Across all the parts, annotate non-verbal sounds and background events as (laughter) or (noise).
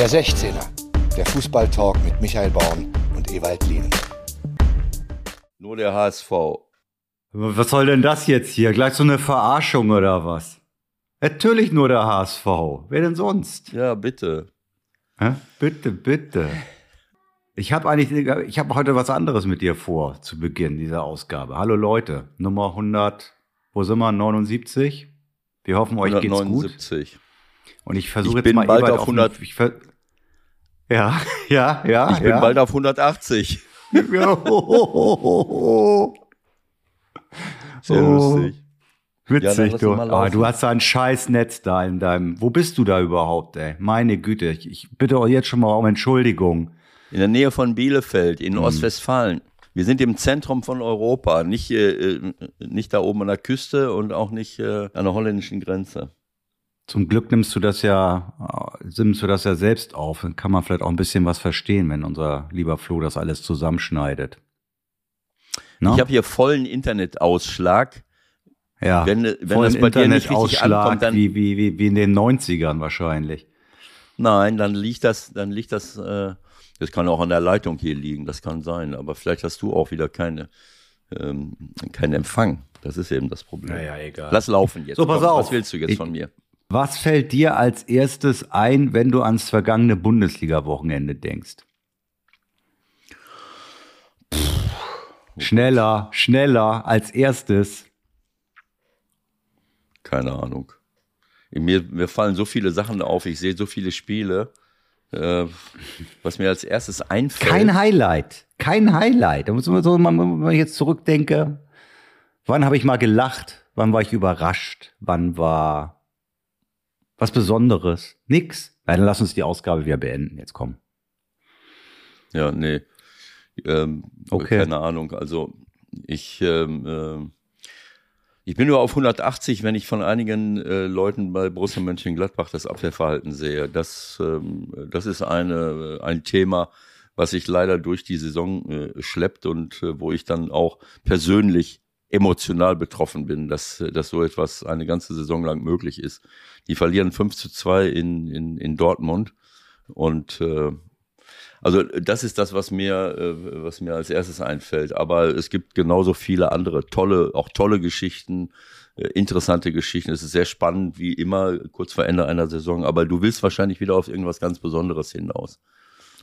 Der 16er, der Fußballtalk mit Michael Baum und Ewald Lien. Nur der HSV. Was soll denn das jetzt hier? Gleich so eine Verarschung oder was? Natürlich nur der HSV. Wer denn sonst? Ja, bitte. Hä? Bitte, bitte. Ich habe eigentlich, ich habe heute was anderes mit dir vor zu Beginn dieser Ausgabe. Hallo Leute, Nummer 100, wo sind wir? 79. Wir hoffen, euch 179. geht's gut. Und ich versuche jetzt mal bald auf 100. Auf, ich ver ja, ja, ja. Ich bin ja. bald auf 180. Ja, ho, ho, ho. Sehr Oh. lustig. Witzig, lass du. laufen. du hast da ein scheiß Netz da in deinem. Wo bist du da überhaupt, ey? Meine Güte, ich, ich bitte euch jetzt schon mal um Entschuldigung. In der Nähe von Bielefeld, in Ostwestfalen. Wir sind im Zentrum von Europa, nicht, äh, äh, nicht da oben an der Küste und auch nicht äh, an der holländischen Grenze. Zum Glück nimmst du das ja, nimmst du das ja selbst auf. Dann kann man vielleicht auch ein bisschen was verstehen, wenn unser lieber Flo das alles zusammenschneidet. Ne? Ich habe hier vollen Internetausschlag. ja, wenn- wenn vollen das bei dir nicht richtig Internetausschlag, ankommt, dann- wie, wie, wie, wie in den 90ern wahrscheinlich. Nein, dann liegt das, dann liegt das, äh, das kann auch an der Leitung hier liegen, das kann sein, aber vielleicht hast du auch wieder keine, ähm, keinen Empfang. Das ist eben das Problem. Naja, egal. Lass laufen jetzt. So, pass Komm, auf. Was willst du jetzt Ich- von mir? Was fällt dir als erstes ein, wenn du ans vergangene Bundesliga-Wochenende denkst? Schneller, schneller als erstes. Keine Ahnung. Mir, mir fallen so viele Sachen auf, ich sehe so viele Spiele. Äh, was mir als erstes einfällt. Kein Highlight. Kein Highlight. Da muss man so, wenn man jetzt zurückdenke, wann habe ich mal gelacht? Wann war ich überrascht? Wann war was Besonderes? Nix. Na, dann lass uns die Ausgabe wieder beenden. Jetzt komm. Ja, nee. Ähm, Okay. Keine Ahnung. Also ich, ähm, ähm, ich bin nur auf 180, wenn ich von einigen äh, Leuten bei Borussia Mönchengladbach das Abwehrverhalten sehe. Das, ähm, das ist eine, ein Thema, was sich leider durch die Saison äh, schleppt und äh, wo ich dann auch persönlich emotional betroffen bin, dass, dass so etwas eine ganze Saison lang möglich ist. Die verlieren 5 zu 2 in, in, in Dortmund und äh, also das ist das, was mir, äh, was mir als erstes einfällt. Aber es gibt genauso viele andere tolle, auch tolle Geschichten, äh, interessante Geschichten. Es ist sehr spannend, wie immer, kurz vor Ende einer Saison. Aber du willst wahrscheinlich wieder auf irgendwas ganz Besonderes hinaus.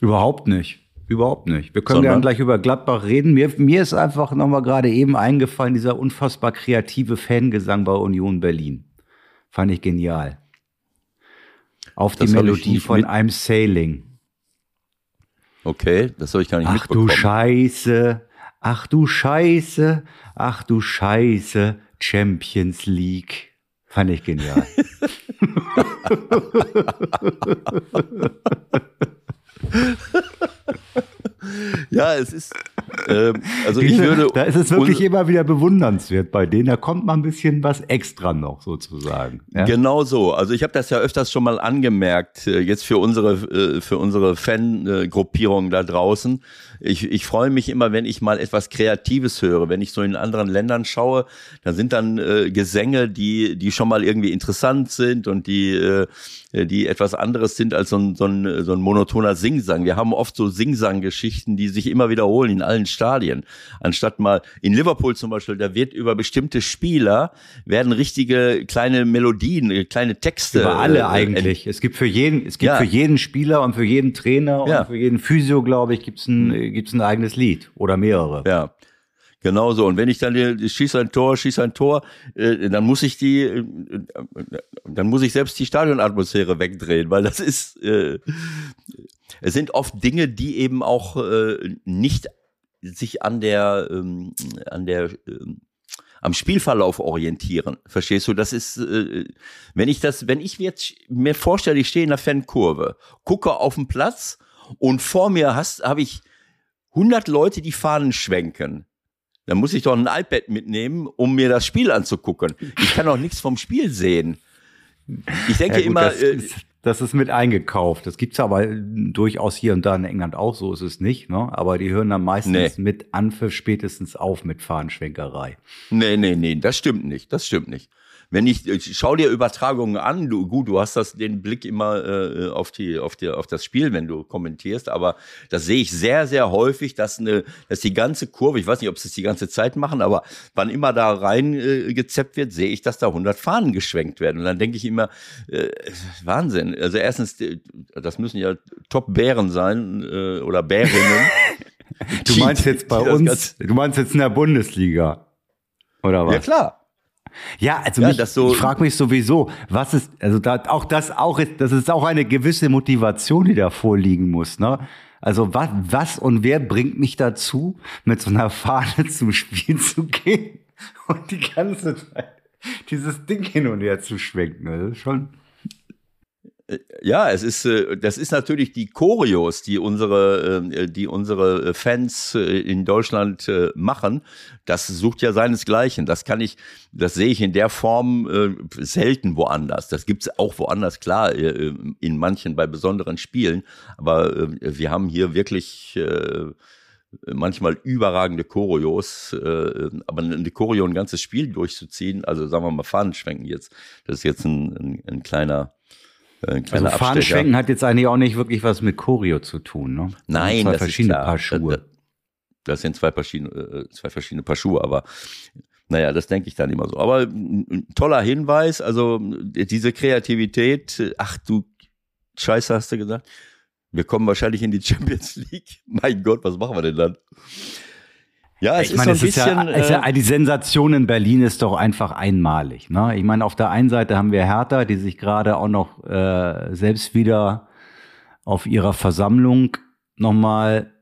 Überhaupt nicht. Überhaupt nicht. Wir können Sondern? gerne gleich über Gladbach reden. Mir, mir ist einfach nochmal gerade eben eingefallen, dieser unfassbar kreative Fangesang bei Union Berlin. Fand ich genial. Auf die Das ich Melodie von I'm Sailing. Okay, das soll ich gar nicht Ach du mitbekommen. Scheiße, ach du Scheiße, ach du Scheiße, Champions League. Fand ich genial. (laughs) (laughs) (laughs) ja, es ist, ähm, also ich würde. da ist es wirklich immer wieder bewundernswert bei denen. Da kommt mal ein bisschen was extra noch sozusagen. Ja? Genau so. Also ich habe das ja öfters schon mal angemerkt, äh, jetzt für unsere, äh, für unsere Fangruppierung da draußen. Ich, ich freue mich immer, wenn ich mal etwas Kreatives höre. Wenn ich so in anderen Ländern schaue, da sind dann äh, Gesänge, die, die schon mal irgendwie interessant sind und die, äh, die etwas anderes sind als so ein, so ein, so ein monotoner Singsang. Wir haben oft so Singsang-Geschichten, die sich immer wiederholen in allen Stadien. Anstatt mal in Liverpool zum Beispiel, da wird über bestimmte Spieler werden richtige kleine Melodien, äh, kleine Texte. Über alle äh, eigentlich. Es gibt für jeden, es gibt Ja. für jeden Spieler und für jeden Trainer Ja. und für jeden Physio, glaube ich, gibt's ein, äh, gibt's ein eigenes Lied oder mehrere. Ja. Genau so. Und wenn ich dann äh, schieß ein Tor, schieß ein Tor, äh, dann muss ich die, äh, äh, dann muss ich selbst die Stadionatmosphäre wegdrehen, weil das ist, äh, es sind oft Dinge, die eben auch äh, nicht sich an der, ähm, an der, ähm, am Spielverlauf orientieren. Verstehst du? Das ist, äh, wenn ich das, wenn ich jetzt mir vorstelle, ich stehe in der Fankurve, gucke auf den Platz und vor mir hast, habe ich 100 Leute, die Fahnen schwenken. Dann muss ich doch ein iPad mitnehmen, um mir das Spiel anzugucken. Ich kann auch nichts vom Spiel sehen. Ich denke Ja, gut, immer, äh, das ist mit eingekauft. Das gibt's aber durchaus hier und da in England auch, so ist es nicht. Ne? Aber die hören dann meistens Nee. mit Anpfiff spätestens auf mit Fahnenschwenkerei. nee, nee, nee, das stimmt nicht, das stimmt nicht. Wenn ich, ich schau dir Übertragungen an, du, gut, du hast das den Blick immer äh, auf die, auf die, auf das Spiel, wenn du kommentierst, aber das sehe ich sehr, sehr häufig, dass eine, dass die ganze Kurve, ich weiß nicht, ob sie es die ganze Zeit machen, aber wann immer da rein äh, gezeppt wird, sehe ich, dass da 100 Fahnen geschwenkt werden und dann denke ich immer, äh, Wahnsinn. Also erstens, das müssen ja Top-Bären sein äh, oder Bärinnen. (laughs) du meinst jetzt bei uns, du meinst jetzt in der Bundesliga oder was? Ja klar. Ja, also ja, mich, so ich frage mich sowieso, was ist, also da, auch das auch ist, das ist auch eine gewisse Motivation, die da vorliegen muss, ne? Also was, was und wer bringt mich dazu, mit so einer Fahne (laughs) zum Spiel zu gehen und die ganze Zeit dieses Ding hin und her zu schwenken? Das ist schon. Ja, es ist, äh, das ist natürlich die Choreos, die unsere, äh, die unsere Fans äh, in Deutschland machen. Das sucht ja seinesgleichen. Das kann ich, das sehe ich in der Form selten woanders. Das gibt's auch woanders, klar, in manchen bei besonderen Spielen. Aber wir haben hier wirklich manchmal überragende Choreos, aber eine Choreo ein ganzes Spiel durchzuziehen, also sagen wir mal Fahnenschwenken jetzt, das ist jetzt ein, ein, ein kleiner äh, also Fahnenschwenken hat jetzt eigentlich auch nicht wirklich was mit Choreo zu tun, ne? Nein, zwei das verschiedene ist klar. Paar Schuhe. Das sind zwei verschiedene, äh, zwei verschiedene Paar Schuhe, aber naja, das denke ich dann immer so. Aber ein toller Hinweis, also diese Kreativität, ach du Scheiße, hast du gesagt. Wir kommen wahrscheinlich in die (laughs) Champions League. Mein Gott, was machen wir denn dann? Ja, es ich ist meine, so ein bisschen. Ist ja, äh, die Sensation in Berlin ist doch einfach einmalig. Ne? Ich meine, auf der einen Seite haben wir Hertha, die sich gerade auch noch äh, selbst wieder auf ihrer Versammlung nochmal,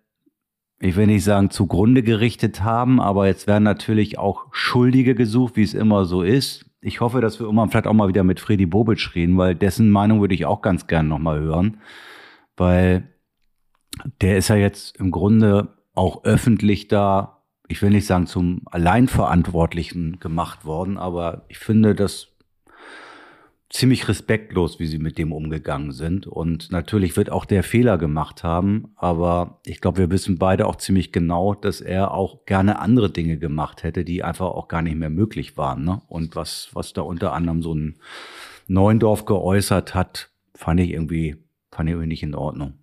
ich will nicht sagen zugrunde gerichtet haben, aber jetzt werden natürlich auch Schuldige gesucht, wie es immer so ist. Ich hoffe, dass wir irgendwann vielleicht auch mal wieder mit Freddy Bobic reden, weil dessen Meinung würde ich auch ganz gern nochmal hören, weil der ist ja jetzt im Grunde auch öffentlich da ich will nicht sagen zum Alleinverantwortlichen gemacht worden, aber ich finde das ziemlich respektlos, wie sie mit dem umgegangen sind. Und natürlich wird auch der Fehler gemacht haben, aber ich glaube, wir wissen beide auch ziemlich genau, dass er auch gerne andere Dinge gemacht hätte, die einfach auch gar nicht mehr möglich waren. Ne? Und was, was da unter anderem so ein Neuendorf geäußert hat, fand ich irgendwie, fand ich irgendwie nicht in Ordnung.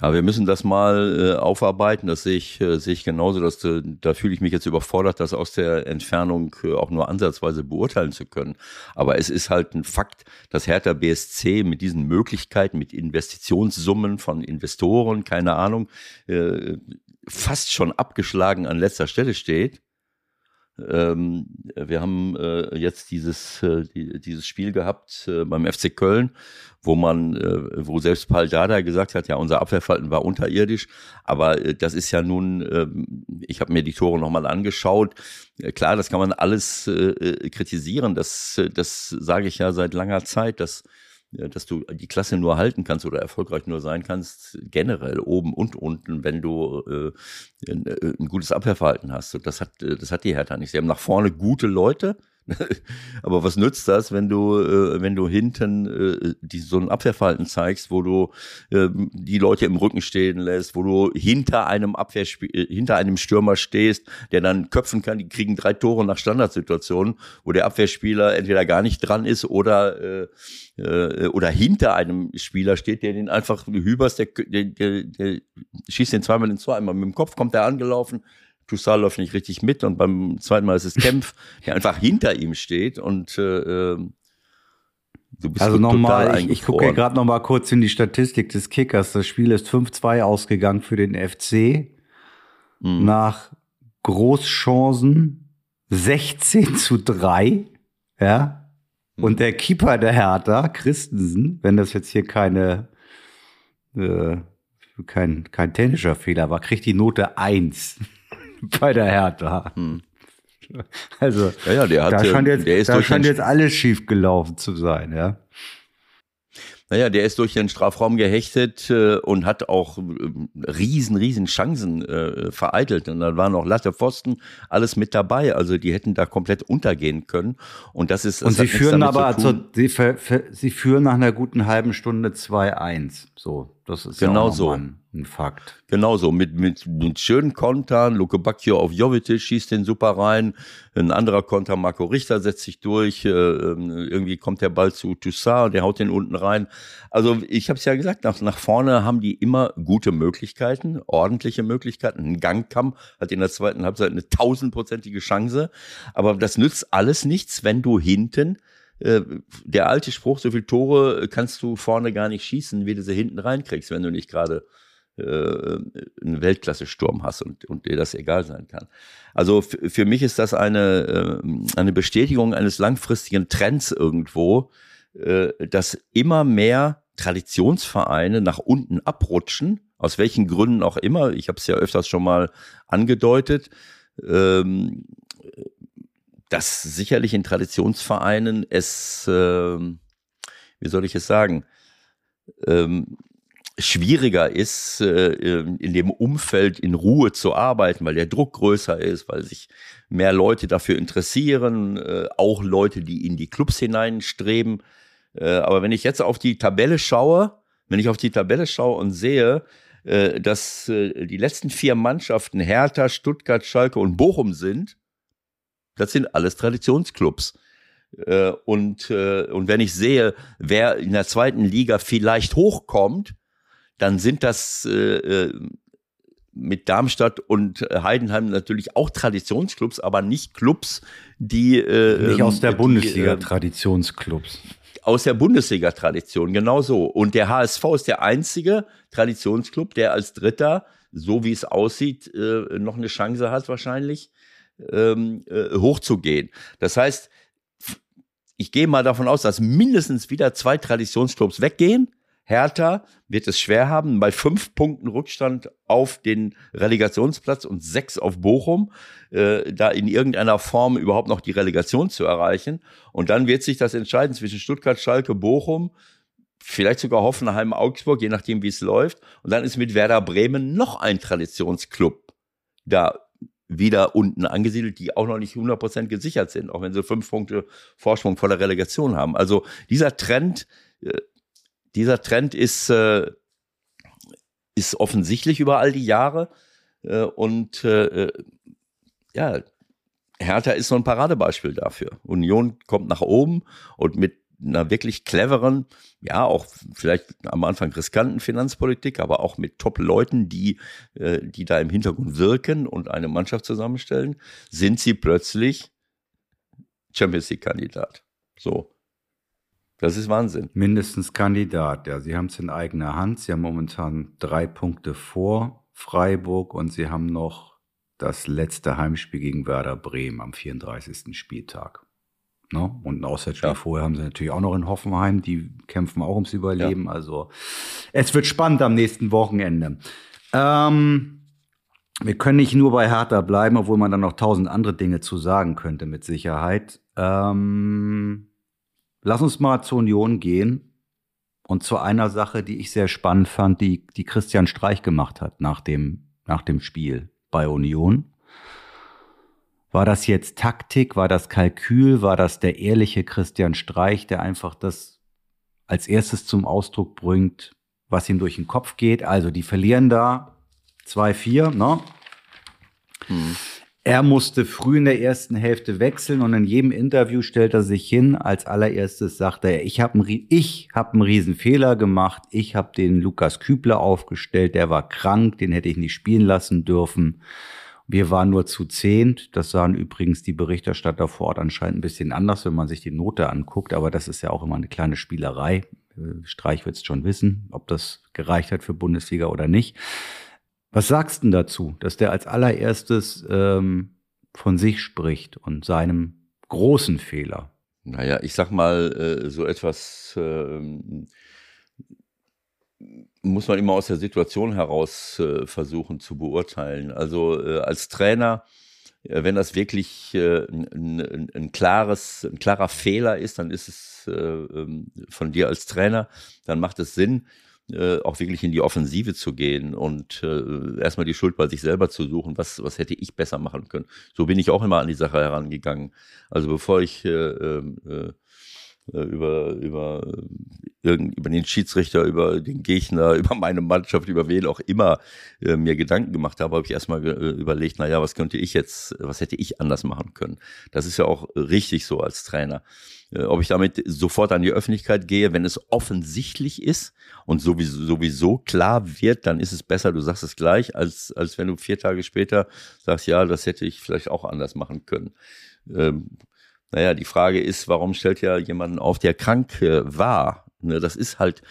Ja, wir müssen das mal äh, aufarbeiten. Das sehe ich, äh, sehe ich genauso. Dass, äh, da fühle ich mich jetzt überfordert, das aus der Entfernung äh, auch nur ansatzweise beurteilen zu können. Aber es ist halt ein Fakt, dass Hertha BSC mit diesen Möglichkeiten, mit Investitionssummen von Investoren, keine Ahnung, äh, fast schon abgeschlagen an letzter Stelle steht. Ähm, wir haben äh, jetzt dieses, äh, die, dieses Spiel gehabt äh, beim FC Köln, wo man, äh, wo selbst Paul Dada gesagt hat, ja, unser Abwehrverhalten war unterirdisch, aber äh, das ist ja nun, äh, ich habe mir die Tore nochmal angeschaut. Äh, klar, das kann man alles kritisieren, das, das sage ich ja seit langer Zeit, dass dass du die Klasse nur halten kannst oder erfolgreich nur sein kannst, generell oben und unten, wenn du äh, ein, äh, ein, gutes Abwehrverhalten hast. Und das hat, äh, das hat die Hertha nicht. Sie haben nach vorne gute Leute, (laughs) Aber was nützt das, wenn du, äh, wenn du hinten äh, die, so ein Abwehrverhalten zeigst, wo du äh, die Leute im Rücken stehen lässt, wo du hinter einem Abwehrspiel, äh, hinter einem Stürmer stehst, der dann köpfen kann, die kriegen drei Tore nach Standardsituationen, wo der Abwehrspieler entweder gar nicht dran ist oder äh, äh, oder hinter einem Spieler steht, der den einfach hüberst, der, der, der, der schießt den zweimal ins Tor, einmal mit dem Kopf kommt er angelaufen, Toussaint läuft nicht richtig mit und beim zweiten Mal ist es Kempf, (laughs) der einfach hinter ihm steht und äh, ähm, du bist Also nochmal, ich, ich gucke gerade nochmal kurz in die Statistik des Kickers. Das Spiel ist 5-2 ausgegangen für den FC. Mhm. Nach Großchancen 16 zu 3. Ja. Mhm. Und der Keeper der Hertha, Christensen, wenn das jetzt hier keine, äh, kein, kein technischer Fehler war, kriegt die Note 1. (laughs) bei der Hertha. Hm. Also, ja, ja, der hat, da scheint jetzt, der ist da scheint jetzt alles schief gelaufen zu sein, ja. Naja, der ist durch den Strafraum gehechtet äh, und hat auch äh, riesen, riesen Chancen äh, vereitelt. Und dann waren noch Latte Pfosten, alles mit dabei. Also die hätten da komplett untergehen können. Und das ist. Und sie führen aber, also, sie, sie führen nach einer guten halben Stunde 2-1. So. Das ist Genau ja so. ein, Fakt. Genauso, mit, mit, mit schönen Kontern. Luke Bacchio auf Jovetic schießt den super rein. Ein anderer Konter, Marco Richter setzt sich durch. Äh, ähm, irgendwie kommt der Ball zu Toussaint, der haut den unten rein. Also ich habe es ja gesagt, nach, nach vorne haben die immer gute Möglichkeiten, ordentliche Möglichkeiten. Ein Gangkamm hat in der zweiten Halbzeit eine tausendprozentige Chance. Aber das nützt alles nichts, wenn du hinten äh, der alte Spruch, so viele Tore kannst du vorne gar nicht schießen, wie du sie hinten reinkriegst, wenn du nicht gerade äh, einen Weltklasse-Sturm hast und, und dir das egal sein kann. Also für mich ist das eine, äh, eine Bestätigung eines langfristigen Trends irgendwo, äh, dass immer mehr Traditionsvereine nach unten abrutschen, aus welchen Gründen auch immer. Ich habe es ja öfters schon mal angedeutet. Ähm, dass sicherlich in Traditionsvereinen es, ähm, wie soll ich es sagen, ähm, schwieriger ist, äh, in dem Umfeld in Ruhe zu arbeiten, weil der Druck größer ist, weil sich mehr Leute dafür interessieren, äh, auch Leute, die in die Clubs hineinstreben. Äh, aber wenn ich jetzt auf die Tabelle schaue, wenn ich auf die Tabelle schaue und sehe, äh, dass äh, die letzten vier Mannschaften Hertha, Stuttgart, Schalke und Bochum sind, das sind alles Traditionsclubs. Äh, und, äh, und wenn ich sehe, wer in der zweiten Liga vielleicht hochkommt, dann sind das äh, mit Darmstadt und Heidenheim natürlich auch Traditionsclubs, aber nicht Clubs, die nicht aus der die, Bundesliga Traditionsclubs. Aus der Bundesliga-Tradition, genau so. Und der HSV ist der einzige Traditionsclub, der als Dritter, so wie es aussieht, noch eine Chance hat wahrscheinlich, ähm, äh, hochzugehen. Das heißt, ich gehe mal davon aus, dass mindestens wieder zwei Traditionsclubs weggehen. Hertha wird es schwer haben, bei fünf Punkten Rückstand auf den Relegationsplatz und sechs auf Bochum, äh, da in irgendeiner Form überhaupt noch die Relegation zu erreichen. Und dann wird sich das entscheiden zwischen Stuttgart, Schalke, Bochum, vielleicht sogar Hoffenheim, Augsburg, je nachdem, wie es läuft. Und dann ist mit Werder Bremen noch ein Traditionsclub da wieder unten angesiedelt, die auch noch nicht 100% gesichert sind, auch wenn sie fünf Punkte Vorsprung vor der Relegation haben. Also dieser Trend, äh, dieser Trend ist, äh, ist offensichtlich über all die Jahre äh, und ja, Hertha ist so ein Paradebeispiel dafür. Union kommt nach oben und mit einer wirklich cleveren, ja, auch vielleicht am Anfang riskanten Finanzpolitik, aber auch mit Top-Leuten, die, äh, die da im Hintergrund wirken und eine Mannschaft zusammenstellen, sind sie plötzlich Champions League-Kandidat. So. Das ist Wahnsinn. Mindestens Kandidat, ja. Sie haben es in eigener Hand. Sie haben momentan drei Punkte vor Freiburg und sie haben noch das letzte Heimspiel gegen Werder Bremen am 34. Spieltag. Ne? Und ein Auswärtsspiel ja. vorher haben sie natürlich auch noch in Hoffenheim. Die kämpfen auch ums Überleben. Ja. Also es wird spannend am nächsten Wochenende. Ähm, wir können nicht nur bei Hertha bleiben, obwohl man dann noch tausend andere Dinge zu sagen könnte, mit Sicherheit. Ähm, lass uns mal zur Union gehen und zu einer Sache, die ich sehr spannend fand, die, die Christian Streich gemacht hat nach dem, nach dem Spiel bei Union. War das jetzt Taktik? War das Kalkül? War das der ehrliche Christian Streich, der einfach das als erstes zum Ausdruck bringt, was ihm durch den Kopf geht? Also, die verlieren da 2-4, ne? Hm. Er musste früh in der ersten Hälfte wechseln und in jedem Interview stellt er sich hin. Als allererstes sagt er, ich habe einen, ich hab einen riesen Fehler gemacht. Ich habe den Lukas Kübler aufgestellt. Der war krank, den hätte ich nicht spielen lassen dürfen. Wir waren nur zu zehnt. Das sahen übrigens die Berichterstatter vor Ort anscheinend ein bisschen anders, wenn man sich die Note anguckt. Aber das ist ja auch immer eine kleine Spielerei. Äh, Streich wird es schon wissen, ob das gereicht hat für Bundesliga oder nicht. Was sagst du dazu, dass der als allererstes ähm, von sich spricht und seinem großen Fehler? Naja, ich sag mal, äh, so etwas äh, muss man immer aus der Situation heraus äh, versuchen zu beurteilen. Also äh, als Trainer, äh, wenn das wirklich äh, ein, ein, ein, klares, ein klarer Fehler ist, dann ist es äh, ähm, von dir als Trainer, dann macht es Sinn, äh, auch wirklich in die Offensive zu gehen und erstmal die Schuld bei sich selber zu suchen, was, was hätte ich besser machen können. So bin ich auch immer an die Sache herangegangen. Also bevor ich ähm, äh, über, über, äh, über den Schiedsrichter, über den Gegner, (laughs) über meine Mannschaft, über wen auch immer äh, mir Gedanken gemacht habe, habe ich erstmal äh, überlegt, na ja, was könnte ich jetzt, was hätte ich anders machen können? Das ist ja auch richtig so als Trainer. Äh, ob ich damit sofort an die Öffentlichkeit gehe, wenn es offensichtlich ist und sowieso, sowieso klar wird, dann ist es besser, du sagst es gleich, als, als wenn du vier Tage später sagst, ja, das hätte ich vielleicht auch anders machen können. Ähm, naja, die Frage ist, warum stellt ja jemanden auf, der krank äh, war? Ne, das ist halt,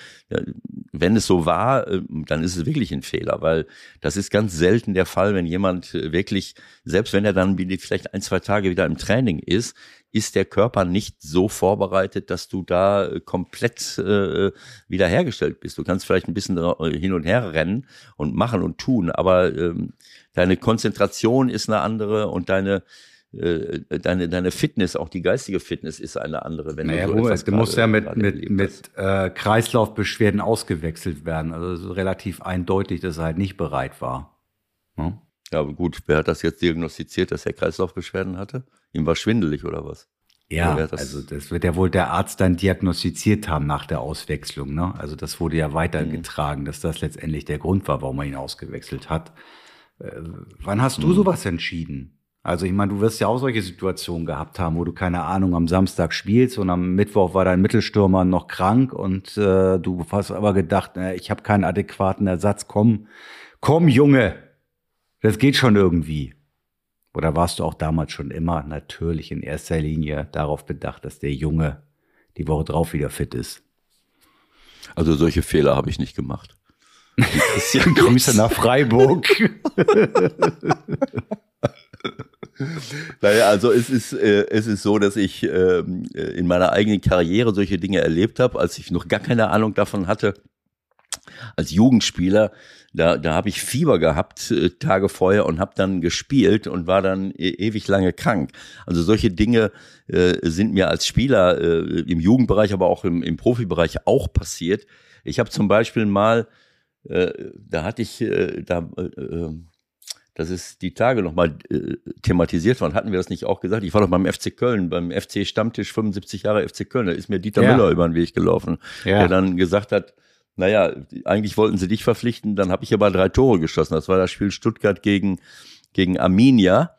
wenn es so war, äh, dann ist es wirklich ein Fehler, weil das ist ganz selten der Fall, wenn jemand äh, wirklich, selbst wenn er dann vielleicht ein, zwei Tage wieder im Training ist, ist der Körper nicht so vorbereitet, dass du da komplett äh, wiederhergestellt bist. Du kannst vielleicht ein bisschen hin und her rennen und machen und tun, aber ähm, deine Konzentration ist eine andere und deine deine, deine Fitness, auch die geistige Fitness ist eine andere. Wenn naja, du, so du musst ja mit, mit, mit äh, Kreislaufbeschwerden ausgewechselt werden. Also es ist relativ eindeutig, dass er halt nicht bereit war. Hm? Ja, aber gut, wer hat das jetzt diagnostiziert, dass er Kreislaufbeschwerden hatte? Ihm war schwindelig oder was? Ja, das also das wird ja wohl der Arzt dann diagnostiziert haben nach der Auswechslung. Ne? Also das wurde ja weitergetragen, mhm. dass das letztendlich der Grund war, warum er ihn ausgewechselt hat. Äh, wann hast du mhm. sowas entschieden? Also ich meine, du wirst ja auch solche Situationen gehabt haben, wo du keine Ahnung am Samstag spielst und am Mittwoch war dein Mittelstürmer noch krank und äh, du hast aber gedacht, äh, ich habe keinen adäquaten Ersatz. Komm, komm Junge, das geht schon irgendwie. Oder warst du auch damals schon immer natürlich in erster Linie darauf bedacht, dass der Junge die Woche drauf wieder fit ist? Also solche Fehler habe ich nicht gemacht. (laughs) Grüße nach Freiburg. (laughs) naja, also es ist, äh, es ist so, dass ich äh, in meiner eigenen Karriere solche Dinge erlebt habe, als ich noch gar keine Ahnung davon hatte. Als Jugendspieler, da, da habe ich Fieber gehabt äh, Tage vorher und habe dann gespielt und war dann e ewig lange krank. Also solche Dinge äh, sind mir als Spieler äh, im Jugendbereich, aber auch im, im Profibereich auch passiert. Ich habe zum Beispiel mal, äh, da hatte ich, äh, da äh, äh das ist die Tage nochmal äh, thematisiert worden. Hatten wir das nicht auch gesagt? Ich war doch beim FC Köln, beim FC Stammtisch 75 Jahre FC Köln. Da ist mir Dieter ja. Müller über den Weg gelaufen, ja. der dann gesagt hat, naja, eigentlich wollten sie dich verpflichten, dann habe ich aber drei Tore geschossen. Das war das Spiel Stuttgart gegen, gegen Arminia.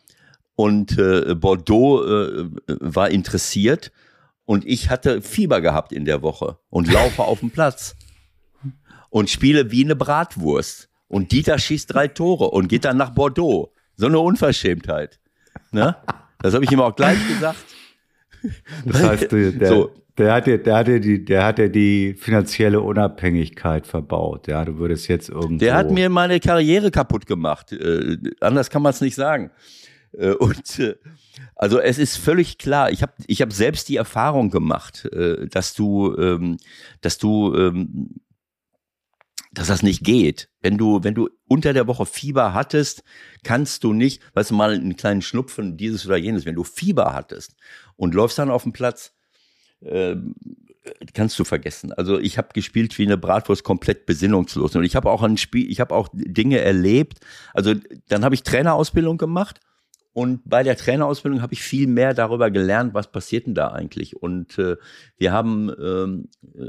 Und äh, Bordeaux äh, war interessiert und ich hatte Fieber gehabt in der Woche und laufe auf dem Platz und spiele wie eine Bratwurst. Und Dieter schießt drei Tore und geht dann nach Bordeaux. So eine Unverschämtheit. Ne? Das habe ich ihm auch gleich gesagt. Das heißt, der, so. der, hat dir, der, hat dir die, der hat dir die finanzielle Unabhängigkeit verbaut. Ja, du würdest jetzt irgendwo. Der hat mir meine Karriere kaputt gemacht. Äh, anders kann man es nicht sagen. Äh, und äh, also es ist völlig klar. Ich habe ich hab selbst die Erfahrung gemacht, äh, dass du, ähm, dass du ähm, dass das nicht geht. Wenn du, wenn du unter der Woche Fieber hattest, kannst du nicht, weißt du, mal einen kleinen Schnupfen, dieses oder jenes, wenn du Fieber hattest und läufst dann auf dem Platz, äh, kannst du vergessen. Also ich habe gespielt wie eine Bratwurst komplett besinnungslos und ich habe auch ein Spiel, ich habe auch Dinge erlebt. Also dann habe ich Trainerausbildung gemacht und bei der Trainerausbildung habe ich viel mehr darüber gelernt, was passiert denn da eigentlich. Und äh, wir haben ähm,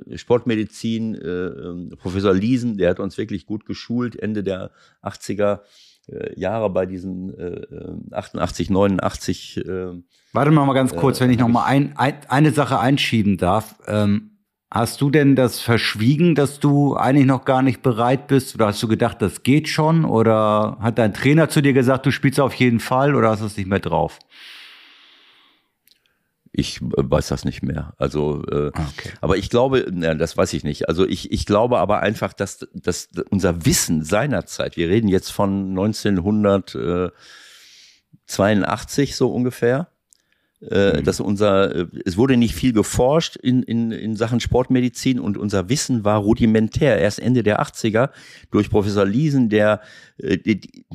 äh, Sportmedizin, äh, ähm, Professor Liesen, der hat uns wirklich gut geschult, Ende der 80er äh, Jahre bei diesen äh, 88, 89. Äh, Warte mal, mal ganz kurz, wenn ich noch mal ein, ein, eine Sache einschieben darf. Ähm, Hast du denn das verschwiegen, dass du eigentlich noch gar nicht bereit bist? Oder hast du gedacht, das geht schon? Oder hat dein Trainer zu dir gesagt, du spielst auf jeden Fall oder hast du es nicht mehr drauf? Ich weiß das nicht mehr. Also, äh, okay. aber ich glaube, na, das weiß ich nicht. Also ich, ich glaube aber einfach, dass, dass unser Wissen seinerzeit, wir reden jetzt von 1982 so ungefähr, äh, mhm. dass unser, äh, es wurde nicht viel geforscht in, in, in Sachen Sportmedizin und unser Wissen war rudimentär. Erst Ende der 80er durch Professor Liesen, der äh, die,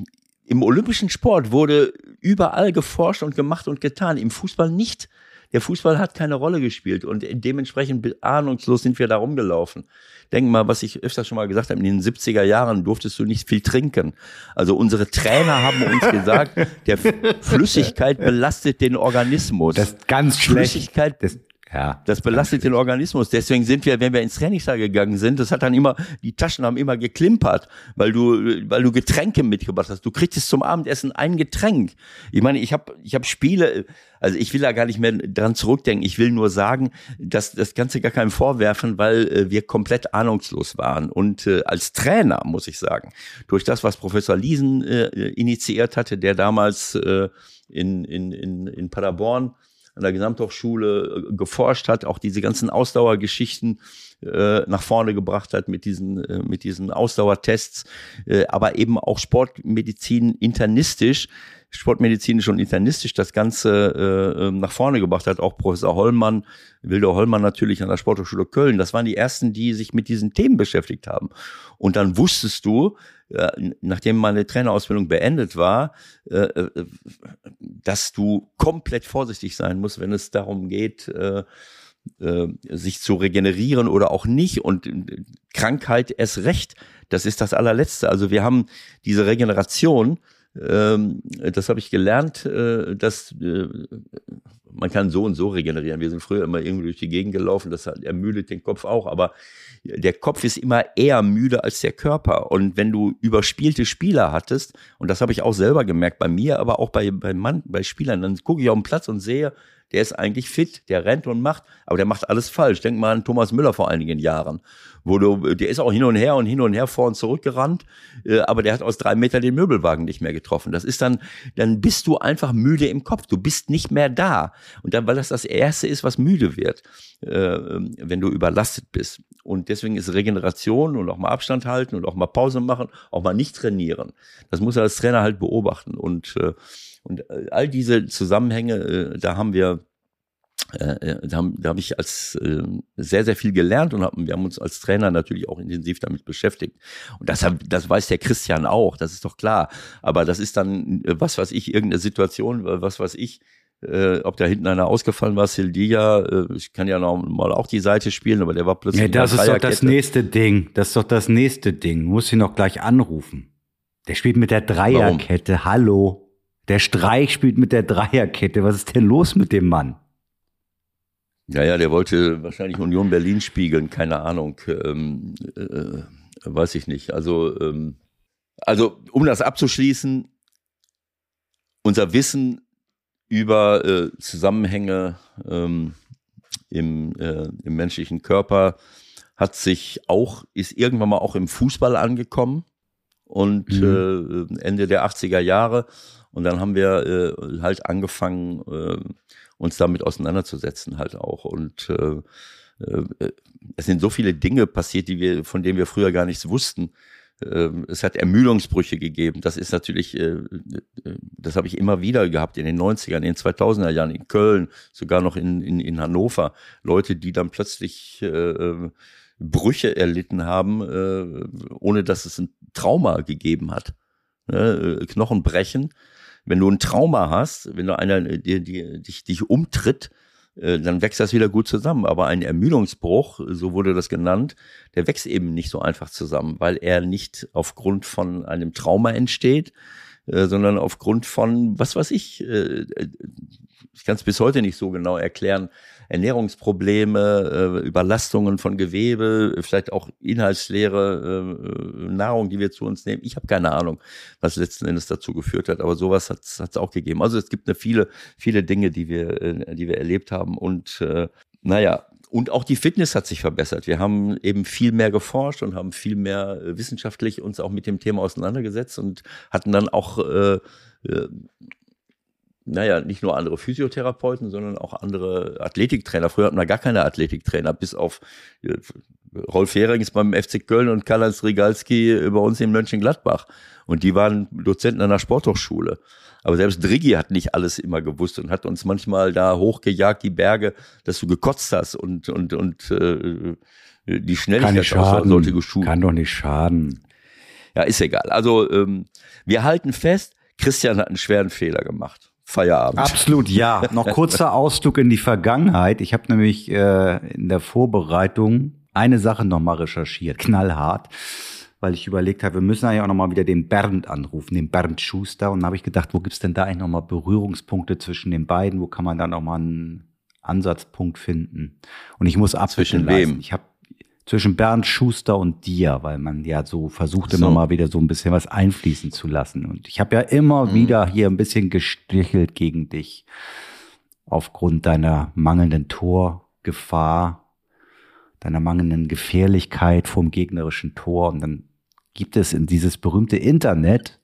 im olympischen Sport wurde überall geforscht und gemacht und getan, im Fußball nicht. Der Fußball hat keine Rolle gespielt und dementsprechend ahnungslos sind wir da rumgelaufen. Denk mal, was ich öfter schon mal gesagt habe, in den 70er Jahren durftest du nicht viel trinken. Also unsere Trainer haben uns (laughs) gesagt, der Flüssigkeit belastet den Organismus. Das ist ganz Flüssigkeit, schlecht. Das Ja. Das belastet den Organismus. Deswegen sind wir, wenn wir ins Trainingslager gegangen sind, das hat dann immer, die Taschen haben immer geklimpert, weil du, weil du Getränke mitgebracht hast. Du kriegst zum Abendessen ein Getränk. Ich meine, ich habe, ich habe Spiele, also ich will da gar nicht mehr dran zurückdenken. Ich will nur sagen, dass das Ganze gar keinem vorwerfen, weil äh, wir komplett ahnungslos waren. Und äh, als Trainer muss ich sagen, durch das, was Professor Liesen äh, initiiert hatte, der damals äh, in, in, in, in Paderborn an der Gesamthochschule äh, geforscht hat, auch diese ganzen Ausdauergeschichten äh, nach vorne gebracht hat mit diesen, äh, mit diesen Ausdauertests, äh, aber eben auch Sportmedizin internistisch, sportmedizinisch und internistisch das Ganze äh, ähm, nach vorne gebracht hat. Auch Professor Hollmann, Wilder Hollmann natürlich an der Sporthochschule Köln. Das waren die ersten, die sich mit diesen Themen beschäftigt haben. Und dann wusstest du, äh, nachdem meine Trainerausbildung beendet war, äh, äh, dass du komplett vorsichtig sein musst, wenn es darum geht, sich zu regenerieren oder auch nicht und Krankheit erst recht. Das ist das allerletzte. Also wir haben diese Regeneration, ähm, das habe ich gelernt, dass man kann so und so regenerieren. Wir sind früher immer irgendwie durch die Gegend gelaufen, das ermüdet den Kopf auch, aber der Kopf ist immer eher müde als der Körper. Und wenn du überspielte Spieler hattest, und das habe ich auch selber gemerkt bei mir, aber auch bei, bei, Mann, bei Spielern, dann gucke ich auf den Platz und sehe, der ist eigentlich fit, der rennt und macht, aber der macht alles falsch. Denk mal an Thomas Müller vor einigen Jahren, wo du, der ist auch hin und her und hin und her vor und zurück gerannt, äh, aber der hat aus drei Metern den Möbelwagen nicht mehr getroffen. Das ist dann, dann bist du einfach müde im Kopf. Du bist nicht mehr da. Und dann, weil das das Erste ist, was müde wird, äh, wenn du überlastet bist. Und deswegen ist Regeneration und auch mal Abstand halten und auch mal Pause machen, auch mal nicht trainieren. Das muss er als Trainer halt beobachten. Und äh, und äh, all diese Zusammenhänge, äh, da haben wir äh, da habe hab ich als äh, sehr, sehr viel gelernt und hab, wir haben uns als Trainer natürlich auch intensiv damit beschäftigt. Und das, das weiß der Christian auch, das ist doch klar. Aber das ist dann, was weiß ich, irgendeine Situation, was weiß ich, äh, ob da hinten einer ausgefallen war, Sildia, äh, ich kann ja noch mal auch die Seite spielen, aber der war plötzlich. Ja, das ist doch das nächste Ding. Das ist doch das nächste Ding. Muss ihn noch gleich anrufen. Der spielt mit der Dreierkette. Warum? Hallo. Der Streich spielt mit der Dreierkette. Was ist denn los mit dem Mann? Ja, ja, der wollte wahrscheinlich Union Berlin spiegeln, keine Ahnung. Ähm, äh, weiß ich nicht. Also, ähm, also, um das abzuschließen, unser Wissen über äh, Zusammenhänge ähm, im, äh, im menschlichen Körper hat sich auch, ist irgendwann mal auch im Fußball angekommen und mhm. äh, Ende der 80er Jahre und dann haben wir äh, halt angefangen, äh, uns damit auseinanderzusetzen halt auch. Und äh, äh, es sind so viele Dinge passiert, die wir, von denen wir früher gar nichts wussten. Äh, es hat Ermüdungsbrüche gegeben. Das ist natürlich, äh, äh das habe ich immer wieder gehabt in den 90ern, in den 2000er Jahren, in Köln, sogar noch in, in, in Hannover. Leute, die dann plötzlich Brüche erlitten haben, ohne dass es ein Trauma gegeben hat. Äh, Knochen brechen wenn du ein Trauma hast, wenn du einer die, die, dich, dich umtritt, äh, dann wächst das wieder gut zusammen. Aber ein Ermüdungsbruch, so wurde das genannt, der wächst eben nicht so einfach zusammen, weil er nicht aufgrund von einem Trauma entsteht, äh, sondern aufgrund von, was weiß ich, äh, ich kann es bis heute nicht so genau erklären, Ernährungsprobleme, äh, Überlastungen von Gewebe, vielleicht auch inhaltsleere äh, Nahrung, die wir zu uns nehmen. Ich habe keine Ahnung, was letzten Endes dazu geführt hat, aber sowas hat es auch gegeben. Also es gibt eine viele, viele Dinge, die wir, äh, die wir erlebt haben und äh, naja, und auch die Fitness hat sich verbessert. Wir haben eben viel mehr geforscht und haben viel mehr äh, wissenschaftlich uns auch mit dem Thema auseinandergesetzt und hatten dann auch äh, äh, naja, nicht nur andere Physiotherapeuten, sondern auch andere Athletiktrainer. Früher hatten wir gar keine Athletiktrainer, bis auf äh, Rolf Herings beim FC Köln und Karl-Heinz Rigalski bei uns in Mönchengladbach. Und die waren Dozenten an der Sporthochschule. Aber selbst Driggi hat nicht alles immer gewusst und hat uns manchmal da hochgejagt, die Berge, dass du gekotzt hast und, und, und äh, die Schnelligkeit Kann sollte geschult. Kann doch nicht schaden. Ja, ist egal. Also ähm, wir halten fest, Christian hat einen schweren Fehler gemacht. Feierabend. Absolut, ja. Noch kurzer Ausflug in die Vergangenheit. Ich habe nämlich äh, in der Vorbereitung eine Sache nochmal recherchiert, knallhart, weil ich überlegt habe, wir müssen eigentlich auch nochmal wieder den Bernd anrufen, den Bernd Schuster. Und dann habe ich gedacht, wo gibt's denn da eigentlich nochmal Berührungspunkte zwischen den beiden? Wo kann man da nochmal einen Ansatzpunkt finden. Und ich muss Abbitte Zwischen leisten. wem? Ich habe zwischen Bernd Schuster und dir, weil man ja so versucht Ach immer so. mal wieder so ein bisschen was einfließen zu lassen. Und ich habe ja immer Mhm. wieder hier ein bisschen gestrichelt gegen dich aufgrund deiner mangelnden Torgefahr, deiner mangelnden Gefährlichkeit vom gegnerischen Tor. Und dann gibt es in dieses berühmte Internet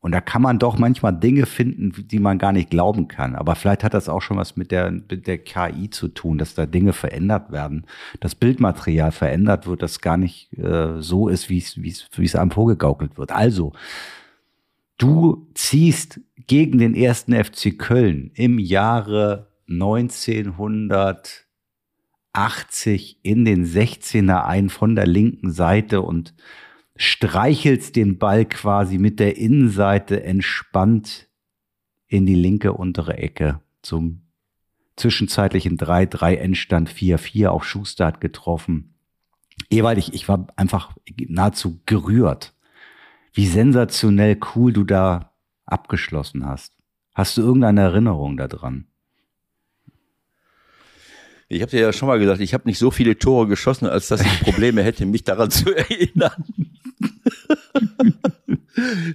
und da kann man doch manchmal Dinge finden, die man gar nicht glauben kann. Aber vielleicht hat das auch schon was mit der, mit der KI zu tun, dass da Dinge verändert werden, das Bildmaterial verändert wird, das gar nicht äh, so ist, wie es, einem vorgegaukelt wird. Also, du ziehst gegen den ersten FC Köln im Jahre 1980 in den 16er ein von der linken Seite und streichelst den Ball quasi mit der Innenseite entspannt in die linke untere Ecke zum zwischenzeitlichen 3-3 Endstand 4-4. Auch Schuster hat getroffen. Ewald, ich war einfach nahezu gerührt, wie sensationell cool du da abgeschlossen hast. Hast du irgendeine Erinnerung daran? Ich habe dir ja schon mal gesagt, ich habe nicht so viele Tore geschossen, als dass ich Probleme hätte, mich daran zu erinnern. (laughs)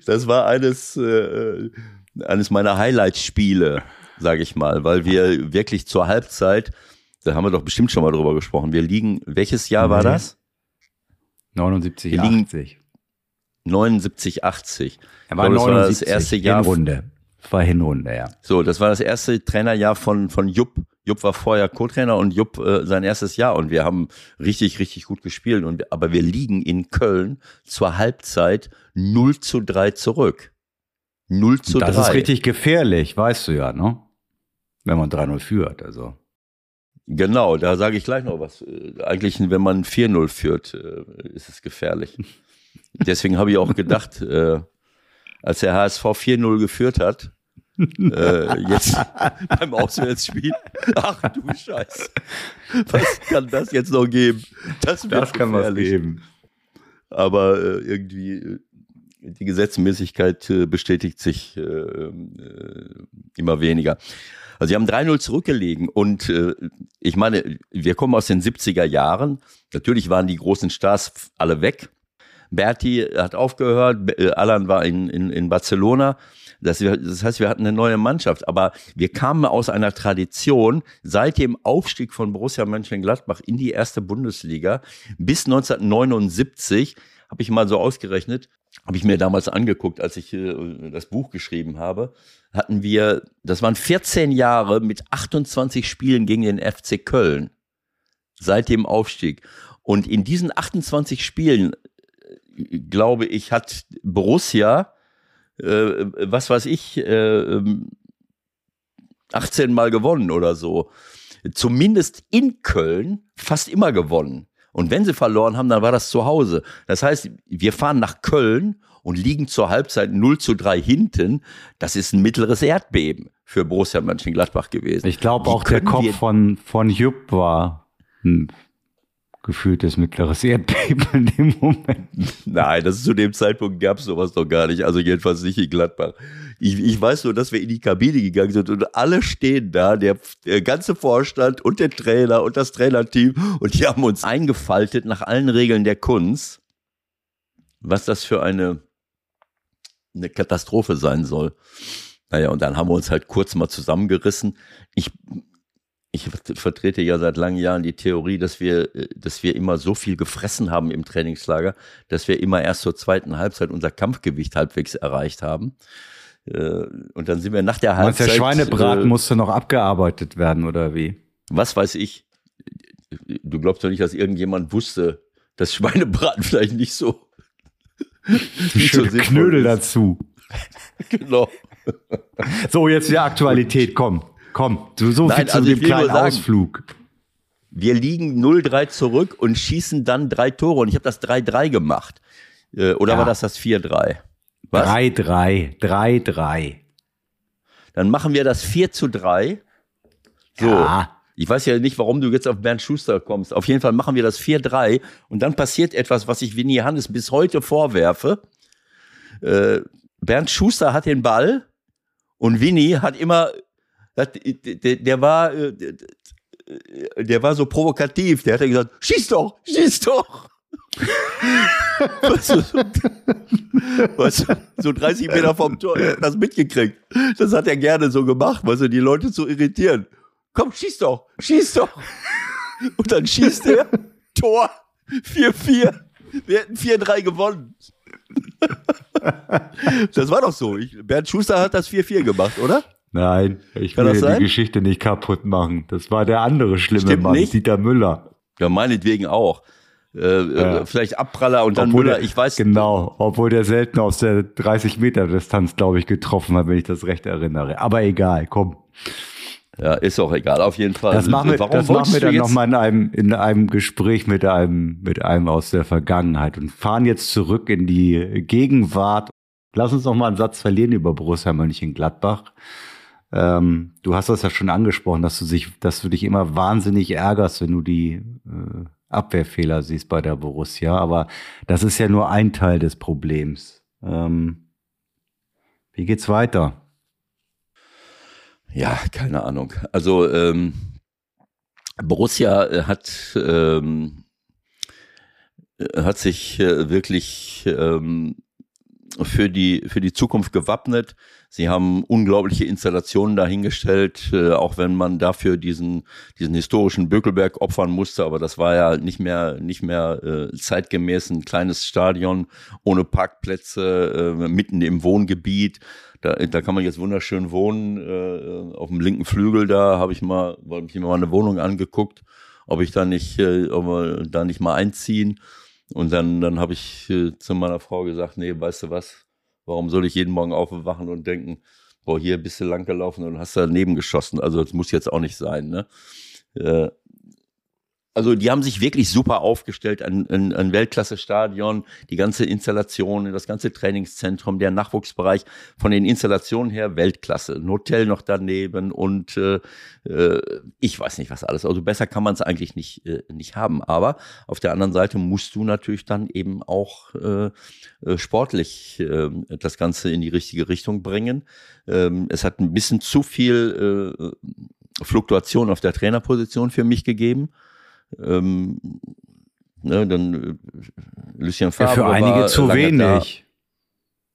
das war eines, äh, eines meiner Highlight-Spiele, sage ich mal, weil wir wirklich zur Halbzeit, da haben wir doch bestimmt schon mal drüber gesprochen, wir liegen, welches Jahr war das? 79, Wir liegen- 80. 79, 80. Er war glaube, das war das 79, erste Jahr. Hinrunde. War Hinrunde, ja. So, das war das erste Trainerjahr von, von Jupp. Jupp war vorher Co-Trainer und Jupp äh, sein erstes Jahr und wir haben richtig, richtig gut gespielt. Und, aber wir liegen in Köln zur Halbzeit 0 zu 3 zurück. 0 zu das 3. ist richtig gefährlich, weißt du ja, ne? Wenn man 3-0 führt, also. Genau, da sage ich gleich noch was. Äh, Eigentlich, wenn man 4-0 führt, äh, ist es gefährlich. (laughs) Deswegen habe ich auch gedacht, äh, als der HSV 4-0 geführt hat, äh, jetzt (laughs) beim Auswärtsspiel, ach du Scheiße, was kann das jetzt noch geben? Das, wird gefährlich. geben. Aber äh, irgendwie äh, die Gesetzmäßigkeit äh, bestätigt sich äh, äh, immer weniger. Also sie haben 3-0 zurückgelegen und ich meine, wir kommen aus den 70er Jahren. Natürlich waren die großen Stars alle weg. Berti hat aufgehört, Alan war in, in, in Barcelona. Das, das heißt, wir hatten eine neue Mannschaft, aber wir kamen aus einer Tradition seit dem Aufstieg von Borussia Mönchengladbach in die erste Bundesliga bis 1979, habe ich mal so ausgerechnet, habe ich mir damals angeguckt, als ich äh, das Buch geschrieben habe, hatten wir, das waren 14 Jahre mit 28 Spielen gegen den FC Köln seit dem Aufstieg. Und in diesen 28 Spielen, äh, glaube ich, hat Borussia, äh, was weiß ich, äh, ähm, 18 Mal gewonnen oder so. Zumindest in Köln fast immer gewonnen. Und wenn sie verloren haben, dann war das zu Hause. Das heißt, wir fahren nach Köln und liegen zur Halbzeit 0 zu 3 hinten. Das ist ein mittleres Erdbeben für Borussia Mönchengladbach gewesen. Ich glaube auch der Kopf von, von Jupp war gefühltes mittleres Erdbeben (laughs) in dem Moment. Nein, das ist zu dem Zeitpunkt gab es sowas doch gar nicht. Also jedenfalls nicht in Gladbach. Ich, ich weiß nur, dass wir in die Kabine gegangen sind und alle stehen da, der, der ganze Vorstand und der Trainer und das Trainerteam und die haben uns eingefaltet nach allen Regeln der Kunst, was das für eine, eine Katastrophe sein soll. Naja, und dann haben wir uns halt kurz mal zusammengerissen. Ich, ich vertrete ja seit langen Jahren die Theorie, dass wir, äh, dass wir immer so viel gefressen haben im Trainingslager, dass wir immer erst zur zweiten Halbzeit unser Kampfgewicht halbwegs erreicht haben. Äh, Und dann sind wir nach der Halbzeit. der Schweinebraten äh, musste noch abgearbeitet werden, oder wie? was weiß ich. Du glaubst doch nicht, dass irgendjemand wusste, dass Schweinebraten (laughs) vielleicht nicht so. nicht so Knödel ist. dazu. (laughs) Genau. So, jetzt die Aktualität, komm. Komm, so, so Nein, viel zu also dem kleinen sagen- Ausflug. Wir liegen 0-3 zurück und schießen dann drei Tore. Und ich habe das 3-3 gemacht. Äh, Oder Ja. war das das 4-3? Was? 3-3, 3-3. Dann machen wir das 4 zu 3. So. Ja. Ich weiß ja nicht, warum du jetzt auf Bernd Schuster kommst. Auf jeden Fall machen wir das 4-3 und dann passiert etwas, was ich Winnie Hannes bis heute vorwerfe. Äh, Bernd Schuster hat den Ball und Winnie hat immer der, war, äh, der war so provokativ. Der hat gesagt, schieß doch, schieß doch. (laughs) du, so, du, so 30 Meter vom Tor, das mitgekriegt. Das hat er gerne so gemacht, weißt du, die Leute zu irritieren. Komm, schieß doch, schieß doch. (laughs) Und dann schießt er, Tor, 4-4. Wir hätten 4-3 gewonnen. (laughs) das war doch so. Ich, Bernd Schuster hat das 4-4 gemacht, oder? Nein, ich Kann will die Geschichte nicht kaputt machen. Das war der andere schlimme Stimmt Mann, nicht? Dieter Müller. Ja, meinetwegen auch. Äh, ja. Vielleicht Abpraller und dann obwohl Müller, ich weiß. Genau, obwohl der selten aus der 30 Meter Distanz, glaube ich, getroffen hat, wenn ich das recht erinnere. Aber egal, komm. Ja, ist auch egal, auf jeden Fall. Das machen wir, Warum das machen wir dann nochmal in einem, in einem Gespräch mit einem, mit einem aus der Vergangenheit und fahren jetzt zurück in die Gegenwart. Lass uns noch mal einen Satz verlieren über Borussia Mönchengladbach. Ähm, du hast das ja schon angesprochen, dass du sich, dass du dich immer wahnsinnig ärgerst, wenn du die äh, Abwehrfehler siehst bei der Borussia. Aber das ist ja nur ein Teil des Problems. Ähm, wie geht's weiter? Ja, keine Ahnung. Also ähm, Borussia äh, hat ähm, äh, hat sich äh, wirklich ähm, für die für die Zukunft gewappnet. Sie haben unglaubliche Installationen dahingestellt, äh, auch wenn man dafür diesen diesen historischen Bökelberg opfern musste. Aber das war ja nicht mehr nicht mehr äh, zeitgemäß ein kleines Stadion ohne Parkplätze äh, mitten im Wohngebiet. Da, da kann man jetzt wunderschön wohnen. Äh, auf dem linken Flügel da habe ich mal, wollte ich mir mal eine Wohnung angeguckt, ob ich da nicht, äh, ob wir da nicht mal einziehen. Und dann, dann habe ich äh, zu meiner Frau gesagt, nee, weißt du was, warum soll ich jeden Morgen aufwachen und denken, boah, hier bist du lang gelaufen und hast daneben geschossen. Also das muss jetzt auch nicht sein, ne? Äh, also die haben sich wirklich super aufgestellt, ein, ein, ein Weltklasse-Stadion, die ganze Installation, das ganze Trainingszentrum, der Nachwuchsbereich, von den Installationen her Weltklasse. Ein Hotel noch daneben und äh, äh, ich weiß nicht was alles. Also besser kann man es eigentlich nicht, äh, nicht haben. Aber auf der anderen Seite musst du natürlich dann eben auch äh, äh, sportlich äh, das Ganze in die richtige Richtung bringen. Ähm, es hat ein bisschen zu viel äh, Fluktuation auf der Trainerposition für mich gegeben. Ähm, ne, dann äh, Lucien Favre. Ja, für einige zu wenig.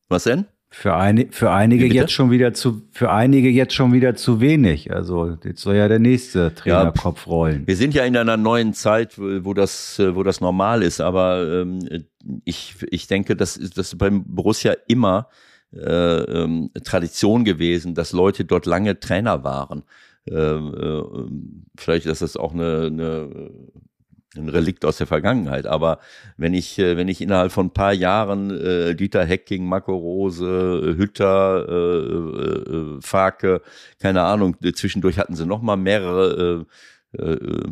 Was denn? Für, eine, für einige jetzt schon wieder zu, für einige jetzt schon wieder zu wenig. Also jetzt soll ja der nächste Trainerkopf ja, rollen. Wir sind ja in einer neuen Zeit, wo das, wo das normal ist. Aber ähm, ich, ich denke, das ist das beim Borussia immer äh, ähm, Tradition gewesen, dass Leute dort lange Trainer waren. Ähm, äh, vielleicht ist das auch eine, eine ein Relikt aus der Vergangenheit. Aber wenn ich, äh, wenn ich innerhalb von ein paar Jahren äh, Dieter Hecking, Marco Rose, Hütter, äh, äh, Farke, keine Ahnung, zwischendurch hatten sie noch mal mehrere äh, äh,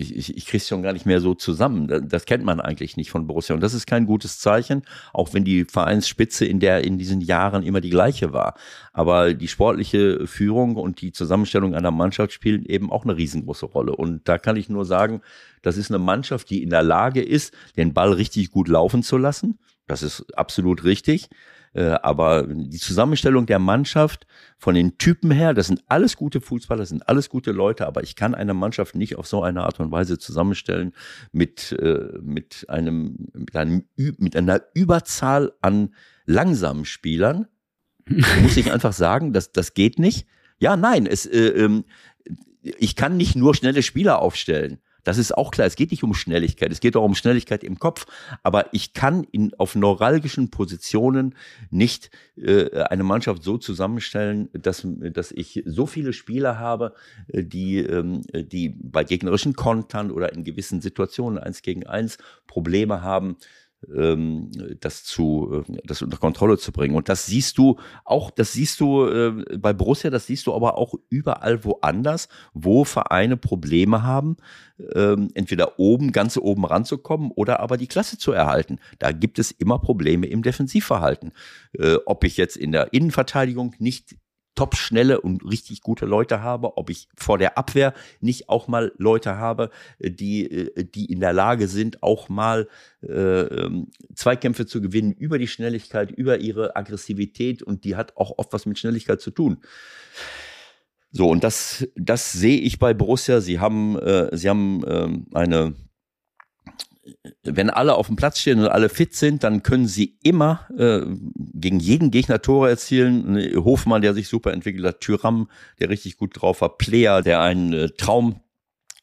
ich, ich, ich kriege es schon gar nicht mehr so zusammen. Das kennt man eigentlich nicht von Borussia. Und das ist kein gutes Zeichen, auch wenn die Vereinsspitze in der in diesen Jahren immer die gleiche war. Aber die sportliche Führung und die Zusammenstellung einer Mannschaft spielen eben auch eine riesengroße Rolle. Und da kann ich nur sagen, das ist eine Mannschaft, die in der Lage ist, den Ball richtig gut laufen zu lassen. Das ist absolut richtig. Äh, aber die Zusammenstellung der Mannschaft von den Typen her, das sind alles gute Fußballer, das sind alles gute Leute, aber ich kann eine Mannschaft nicht auf so eine Art und Weise zusammenstellen mit, äh, mit einem, mit einem, mit einer Überzahl an langsamen Spielern. muss ich einfach sagen, das, das geht nicht. Ja, nein, es, äh, ähm, ich kann nicht nur schnelle Spieler aufstellen. Das ist auch klar. Es geht nicht um Schnelligkeit. Es geht auch um Schnelligkeit im Kopf. Aber ich kann in, auf neuralgischen Positionen nicht äh, eine Mannschaft so zusammenstellen, dass, dass ich so viele Spieler habe, äh, die, ähm, die bei gegnerischen Kontern oder in gewissen Situationen eins gegen eins Probleme haben, ähm, das zu äh, das unter Kontrolle zu bringen. Und das siehst du auch das siehst du äh, bei Borussia das siehst du aber auch überall woanders wo Vereine Probleme haben ähm, entweder oben ganz oben ranzukommen oder aber die Klasse zu erhalten. Da gibt es immer Probleme im Defensivverhalten. Äh, ob ich jetzt in der Innenverteidigung nicht top schnelle und richtig gute Leute habe, ob ich vor der Abwehr nicht auch mal Leute habe, äh, die, äh, die in der Lage sind, auch mal äh, ähm, Zweikämpfe zu gewinnen über die Schnelligkeit, über ihre Aggressivität und die hat auch oft was mit Schnelligkeit zu tun. So, und das, das sehe ich bei Borussia. Sie haben, äh, sie haben ähm, eine wenn alle auf dem Platz stehen und alle fit sind, dann können sie immer äh, gegen jeden Gegner Tore erzielen. Hofmann, der sich super entwickelt hat, Tyram, der richtig gut drauf war, Player, der ein äh, Traum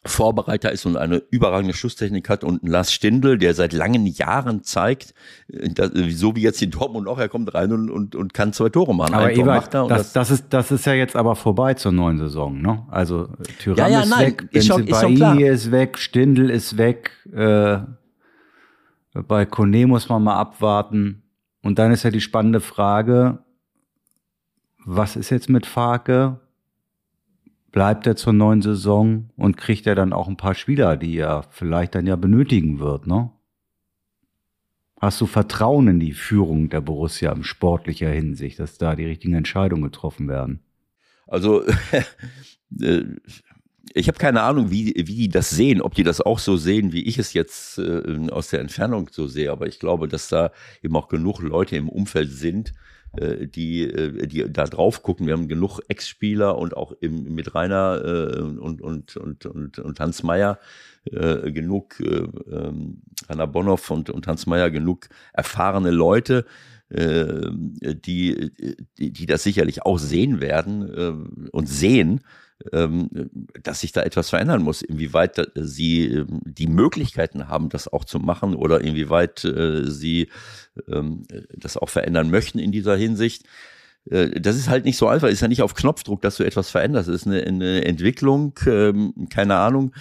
Vorbereiter ist und eine überragende Schusstechnik hat und Lars Stindl, der seit langen Jahren zeigt, äh, dass, so wie jetzt in Dortmund auch, er kommt rein und, und, und kann zwei Tore machen. Aber Ebert, das, das, das, ist, das ist ja jetzt aber vorbei zur neuen Saison, ne? Also Tyram ja, ja, ist nein, weg, schon, ist, ist weg, Stindl ist weg, äh, bei Kone muss man mal abwarten. Und dann ist ja die spannende Frage, was ist jetzt mit Farke? Bleibt er zur neuen Saison und kriegt er dann auch ein paar Spieler, die er vielleicht dann ja benötigen wird, ne? Hast du Vertrauen in die Führung der Borussia in sportlicher Hinsicht, dass da die richtigen Entscheidungen getroffen werden? Also (laughs) äh, ich habe keine Ahnung, wie, wie die das sehen, ob die das auch so sehen, wie ich es jetzt äh, aus der Entfernung so sehe. Aber ich glaube, dass da eben auch genug Leute im Umfeld sind, die, äh, die da drauf gucken. Wir haben genug Ex-Spieler und auch im, mit Rainer äh, und, und, und, und, und Hans Meyer äh, genug, äh, ähm, Rainer Bonhoff und, und Hans Meyer genug erfahrene Leute, äh, die, die, die das sicherlich auch sehen werden äh, und sehen ähm, dass sich da etwas verändern muss, inwieweit sie ähm, die Möglichkeiten haben, das auch zu machen oder inwieweit äh, sie ähm, das auch verändern möchten in dieser Hinsicht. Äh, das ist halt nicht so einfach, ist ja nicht auf Knopfdruck, dass du etwas veränderst. Es ist eine, eine Entwicklung, keine Ahnung.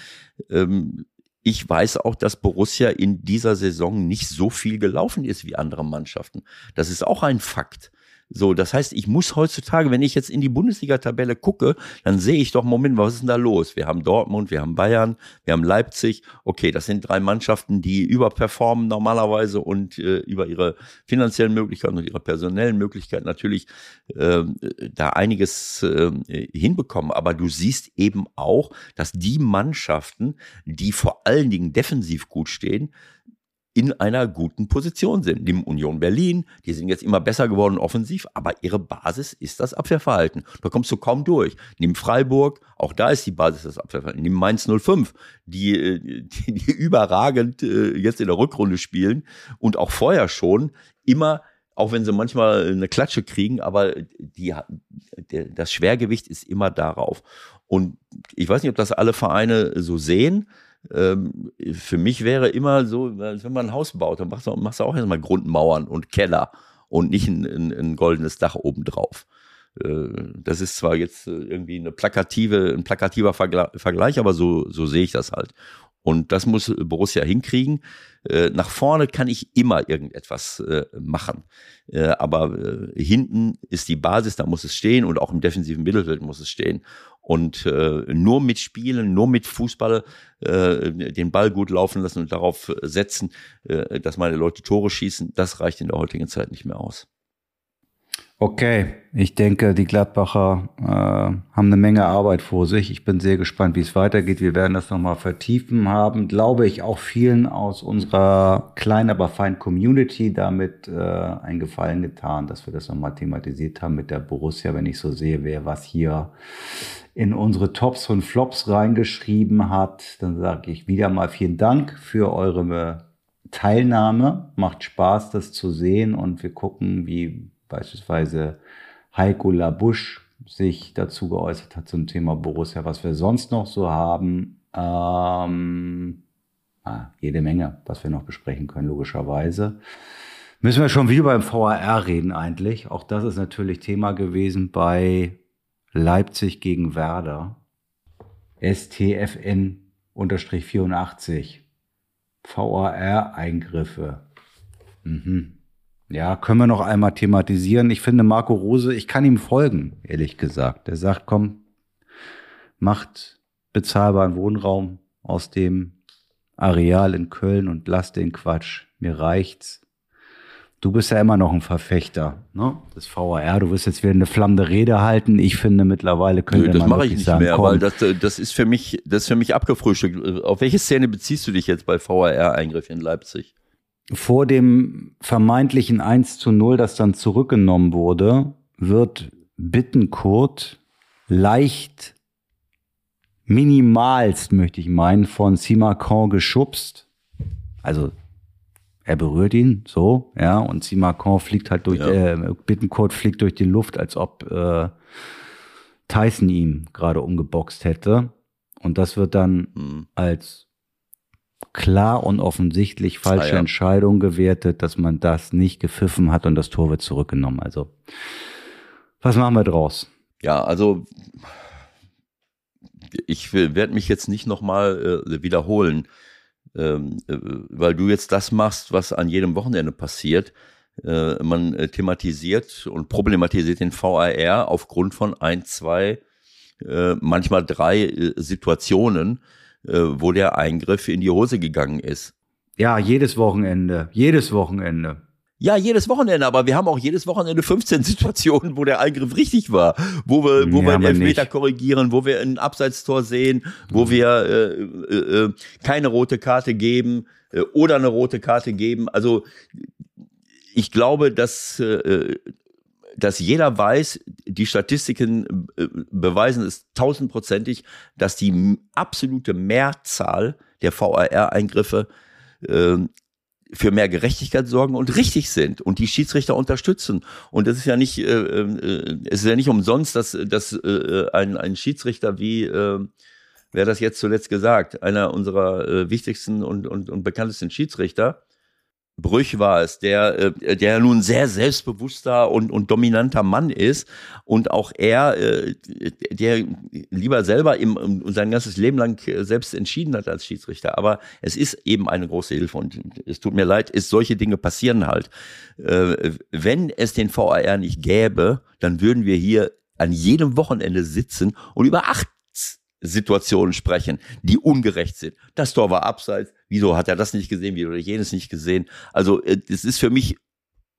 Ich weiß auch, dass Borussia in dieser Saison nicht so viel gelaufen ist wie andere Mannschaften. Das ist auch ein Fakt. So, das heißt, ich muss heutzutage, wenn ich jetzt in die Bundesliga-Tabelle gucke, dann sehe ich doch, Moment, was ist denn da los? Wir haben Dortmund, wir haben Bayern, wir haben Leipzig. Okay, das sind drei Mannschaften, die überperformen normalerweise und äh, über ihre finanziellen Möglichkeiten und ihre personellen Möglichkeiten natürlich äh, da einiges äh, hinbekommen. Aber du siehst eben auch, dass die Mannschaften, die vor allen Dingen defensiv gut stehen, in einer guten Position sind. Nimm Union Berlin, die sind jetzt immer besser geworden offensiv, aber ihre Basis ist das Abwehrverhalten. Da kommst du kaum durch. Nimm Freiburg, auch da ist die Basis das Abwehrverhalten. Nimm Mainz 05, die, äh, die, (laughs) die überragend äh, jetzt in der Rückrunde spielen und auch vorher schon immer auch wenn sie manchmal eine Klatsche kriegen, aber die, das Schwergewicht ist immer darauf. Und ich weiß nicht, ob das alle Vereine so sehen, ähm, für mich wäre immer so, wenn man ein Haus baut, dann machst du, machst du auch erstmal Grundmauern und Keller und nicht ein, ein, ein goldenes Dach obendrauf. Äh, das ist zwar jetzt äh, irgendwie eine plakative, ein plakativer Vergleich, aber so, so sehe ich das halt. Und das muss Borussia hinkriegen. Äh, nach vorne kann ich immer irgendetwas machen. Aber hinten ist die Basis, da muss es stehen und auch im defensiven Mittelfeld muss es stehen. Und nur mit Spielen, nur mit Fußball den Ball gut laufen lassen und darauf setzen, dass meine Leute Tore schießen, das reicht in der heutigen Zeit nicht mehr aus. Okay, ich denke, die Gladbacher äh, haben eine Menge Arbeit vor sich. Ich bin sehr gespannt, wie es weitergeht. Wir werden das nochmal vertiefen haben. Glaube ich auch vielen aus unserer kleinen, aber feinen Community damit äh, einen Gefallen getan, dass wir das nochmal thematisiert haben mit der Borussia. Wenn ich so sehe, wer was hier in unsere Tops und Flops reingeschrieben hat, dann sage ich wieder mal vielen Dank für eure Teilnahme. Macht Spaß, das zu sehen und wir gucken, wie beispielsweise Heiko Labusch sich dazu geäußert hat zum Thema Borussia, was wir sonst noch so haben. Ähm, ah, jede Menge, was wir noch besprechen können, logischerweise. Müssen wir schon wieder beim VAR reden eigentlich. Auch das ist natürlich Thema gewesen bei Leipzig gegen Werder. STFN-84. VAR-Eingriffe. Mhm. Ja, können wir noch einmal thematisieren. Ich finde Marco Rose, ich kann ihm folgen, ehrlich gesagt. Er sagt, komm, macht bezahlbaren Wohnraum aus dem Areal in Köln und lasst den Quatsch. Mir reicht's. Du bist ja immer noch ein Verfechter ne? des VAR. Du wirst jetzt wieder eine flammende Rede halten. Ich finde mittlerweile könnte Nö, das mache ich nicht sagen, mehr, komm, weil das, äh, das ist für mich, das ist für mich abgefrühstückt. Auf welche Szene beziehst du dich jetzt bei VAR-Eingriff in Leipzig? Vor dem vermeintlichen 1 zu 0, das dann zurückgenommen wurde, wird Bittenkurt leicht minimalst, möchte ich meinen, von Simacan geschubst. Also er berührt ihn so, ja, und Simacan fliegt halt durch, Ja. äh, Bittenkurt fliegt durch die Luft, als ob äh, Tyson ihm gerade umgeboxt hätte. Und das wird dann Hm. als klar und offensichtlich falsche Ah, ja. Entscheidung gewertet, dass man das nicht gepfiffen hat und das Tor wird zurückgenommen. Also, was machen wir draus? Ja, also ich werde mich jetzt nicht nochmal äh, wiederholen, ähm, äh, weil du jetzt das machst, was an jedem Wochenende passiert. Äh, man äh, thematisiert und problematisiert den VAR aufgrund von ein, zwei, äh, manchmal drei äh, Situationen, wo der Eingriff in die Hose gegangen ist. Ja, jedes Wochenende, jedes Wochenende. Ja, jedes Wochenende, aber wir haben auch jedes Wochenende 15 (laughs) Situationen, wo der Eingriff richtig war, wo wir, wo Ja, wir einen aber Elfmeter nicht. korrigieren, wo wir ein Abseitstor sehen, wo wir äh, äh, äh, keine rote Karte geben äh, oder eine rote Karte geben. Also ich glaube, dass, äh, dass jeder weiß, die Statistiken äh, beweisen es tausendprozentig, dass die absolute Mehrzahl der VAR-Eingriffe äh, für mehr Gerechtigkeit sorgen und richtig sind und die Schiedsrichter unterstützen. Und es ist ja nicht, äh, äh, es ist ja nicht umsonst, dass, dass äh, ein, ein Schiedsrichter wie, äh, wer das jetzt zuletzt gesagt, einer unserer äh, wichtigsten und, und, und bekanntesten Schiedsrichter, Brüch war es, der, äh, der nun sehr selbstbewusster und, und dominanter Mann ist und auch er, äh, der lieber selber im, sein ganzes Leben lang äh, selbst entschieden hat als Schiedsrichter. Aber es ist eben eine große Hilfe und es tut mir leid, ist solche Dinge passieren halt. Wenn es den VAR nicht gäbe, dann würden wir hier an jedem Wochenende sitzen und über acht Situationen sprechen, die ungerecht sind. Das Tor war abseits. Wieso hat er das nicht gesehen? Wieso hat er jenes nicht gesehen? Also, äh, es ist für mich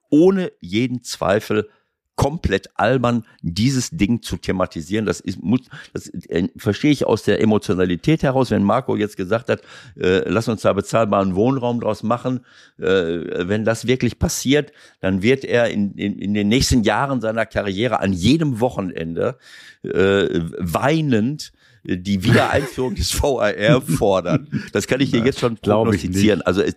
ohne jeden Zweifel komplett albern, dieses Ding zu thematisieren. Das ist, muss, das äh, verstehe ich aus der Emotionalität heraus. Wenn Marco jetzt gesagt hat, äh, lass uns da bezahlbaren Wohnraum draus machen, äh, wenn das wirklich passiert, dann wird er in, in, in den nächsten Jahren seiner Karriere an jedem Wochenende äh, weinend die Wiedereinführung des (laughs) VAR fordern. Das kann ich hier jetzt schon prognostizieren. Also es,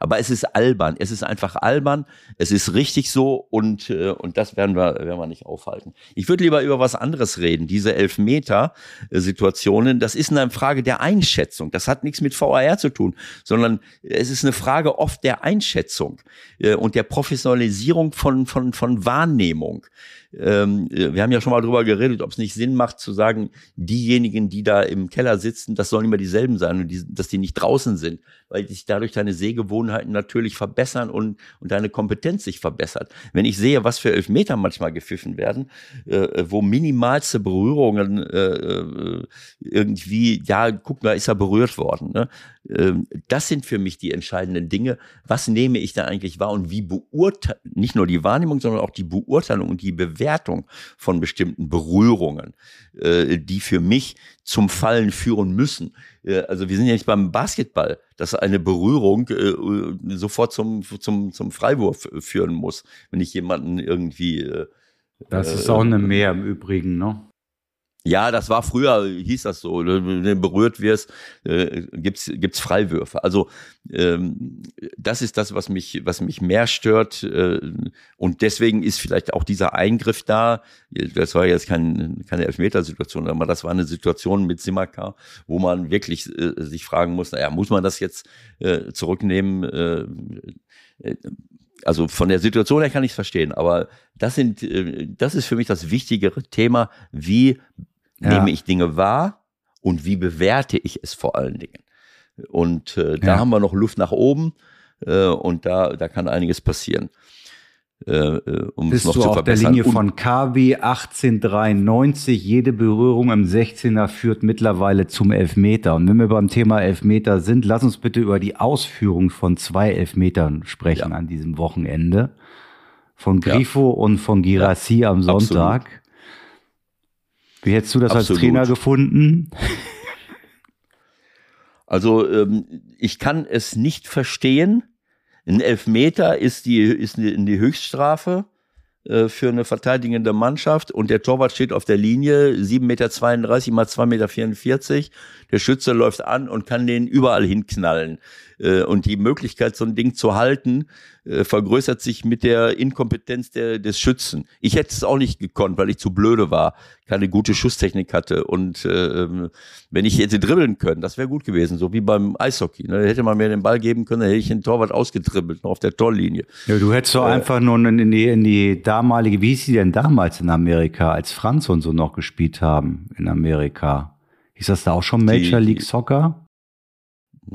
aber es ist albern. Es ist einfach albern. Es ist richtig so und, äh, und das werden wir, werden wir nicht aufhalten. Ich würde lieber über was anderes reden. Diese Elfmeter-Situationen, das ist eine Frage der Einschätzung. Das hat nichts mit VAR zu tun, sondern es ist eine Frage oft der Einschätzung äh, und der Professionalisierung von, von, von Wahrnehmung. Ähm, äh, wir haben ja schon mal drüber geredet, ob es nicht Sinn macht zu sagen, diejenigen, die da im Keller sitzen, das sollen immer dieselben sein und die, dass die nicht draußen sind, weil sich dadurch deine Sehgewohnheiten natürlich verbessern und, und deine Kompetenz sich verbessert. Wenn ich sehe, was für Elfmeter manchmal gepfiffen werden, äh, wo minimalste Berührungen äh, äh, irgendwie, ja, guck mal, ist er berührt worden. Ne? Ähm, das sind für mich die entscheidenden Dinge. Was nehme ich da eigentlich wahr und wie beurteile, nicht nur die Wahrnehmung, sondern auch die Beurteilung und die Bewertung von bestimmten Berührungen, äh, die für mich zum Fallen führen müssen. Äh, also wir sind ja nicht beim Basketball, dass eine Berührung äh, sofort zum, zum, zum Freiwurf führen muss, wenn ich jemanden irgendwie äh, Das ist auch eine Mehr im Übrigen, ne? Ja, das war früher, hieß das so, ne, wenn du berührt wirst, äh, gibt's gibt's Freiwürfe. Also ähm, das ist das, was mich was mich mehr stört äh, und deswegen ist vielleicht auch dieser Eingriff da. Das war jetzt kein, keine Elfmetersituation, aber das war eine Situation mit Simaka, wo man wirklich äh, sich fragen muss: Naja, muss man das jetzt äh, zurücknehmen? Äh, äh, also von der Situation her kann ich es verstehen, aber das sind, äh, das ist für mich das wichtigere Thema. Wie Ja. nehme ich Dinge wahr und wie bewerte ich es vor allen Dingen? Und äh, da Ja. haben wir noch Luft nach oben äh, und da, da kann einiges passieren. Äh, äh, um Bist es noch du zu auf der Linie von KW 1893. Jede Berührung im 16er führt mittlerweile zum Elfmeter. Und wenn wir beim Thema Elfmeter sind, lass uns bitte über die Ausführung von zwei Elfmetern sprechen ja. an diesem Wochenende. Von Grifo ja. und von Girassi ja, am Sonntag. Absolut. Wie hättest du das Absolut. als Trainer gefunden? Also ähm, ich kann es nicht verstehen, ein Elfmeter ist die, ist die, Höchststrafe äh, für eine verteidigende Mannschaft und der Torwart steht auf der Linie, 7,32 Meter mal 2,44 Meter. Der Schütze läuft an und kann den überall hinknallen. Äh, und die Möglichkeit, so ein Ding zu halten, äh, vergrößert sich mit der Inkompetenz der, des Schützen. Ich hätte es auch nicht gekonnt, weil ich zu blöde war, keine gute Schusstechnik hatte. Und äh, ähm, wenn ich hätte dribbeln können, das wäre gut gewesen, so wie beim Eishockey. Ne? Hätte man mir den Ball geben können, dann hätte ich den Torwart ausgedribbelt, noch auf der Torlinie. Ja, du hättest doch äh, einfach nur in die, in die damalige, wie hieß sie denn damals in Amerika, als Franz und so noch gespielt haben in Amerika? Hieß das da auch schon Major die, League Soccer?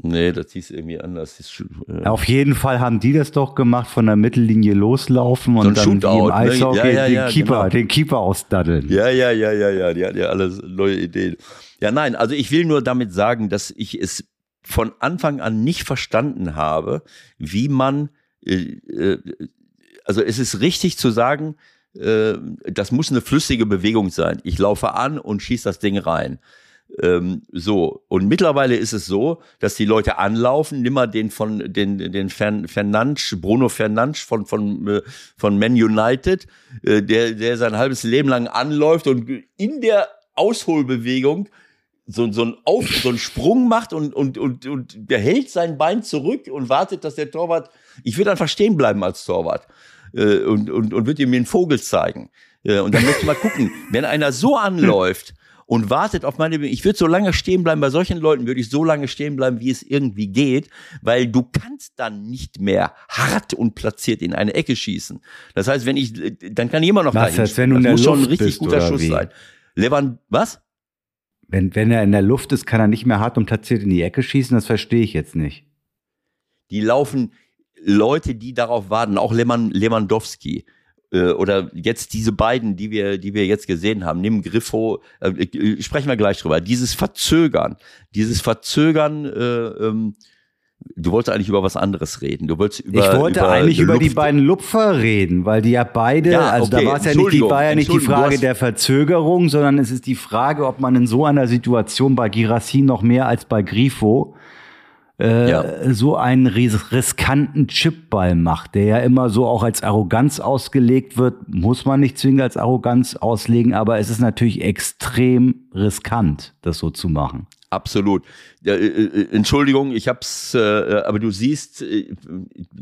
Nee, das hieß irgendwie anders. Äh Auf jeden Fall haben die das doch gemacht, von der Mittellinie loslaufen und so dann wie im ne? Eishockey ne? ja, ja, ja, den, Keeper, genau. den Keeper ausdaddeln. Ja, ja, ja, ja, ja, die hatten ja alles neue Ideen. Ja, nein, also ich will nur damit sagen, dass ich es von Anfang an nicht verstanden habe, wie man, äh, äh, also es ist richtig zu sagen, äh, das muss eine flüssige Bewegung sein. Ich laufe an und schieße das Ding rein. Ähm, so, und mittlerweile ist es so, dass die Leute anlaufen, nimm mal den von den, den Fern, Fernandes, Bruno Fernandes von, von, äh, von Man United, äh, der, der sein halbes Leben lang anläuft und in der Ausholbewegung so, so, ein Auf, so einen Sprung macht und, und, und, und der hält sein Bein zurück und wartet, dass der Torwart, ich würde einfach stehen bleiben als Torwart äh, und, und, und würde ihm den Vogel zeigen. Äh, und dann möchte ich mal gucken, wenn einer so anläuft, und wartet auf meine Ich würde so lange stehen bleiben, bei solchen Leuten würde ich so lange stehen bleiben, wie es irgendwie geht, weil du kannst dann nicht mehr hart und platziert in eine Ecke schießen. Das heißt, wenn ich, dann kann ich immer noch was heißt, wenn du in der muss Luft schon ein richtig bist, guter Schuss wie? sein. Levant, was? Wenn, wenn er in der Luft ist, kann er nicht mehr hart und platziert in die Ecke schießen, das verstehe ich jetzt nicht. Die laufen Leute, die darauf warten, auch Lewandowski äh, oder jetzt diese beiden, die wir, die wir jetzt gesehen haben, nimm Griffo, äh, äh, sprechen wir gleich drüber. Dieses Verzögern, dieses Verzögern, äh, ähm, Du wolltest eigentlich über was anderes reden. Du wolltest über, ich wollte über eigentlich über die beiden Lupfer reden, weil die ja beide, ja, also da war es ja nicht, die war ja nicht die Frage der Verzögerung, sondern es ist die Frage, ob man in so einer Situation bei Girassi noch mehr als bei Grifo äh, ja. so einen riskanten Chipball macht, der ja immer so auch als Arroganz ausgelegt wird, muss man nicht zwingend als Arroganz auslegen, aber es ist natürlich extrem riskant, das so zu machen. Absolut. Ja, äh, äh, Entschuldigung, ich hab's, äh, aber du siehst, äh,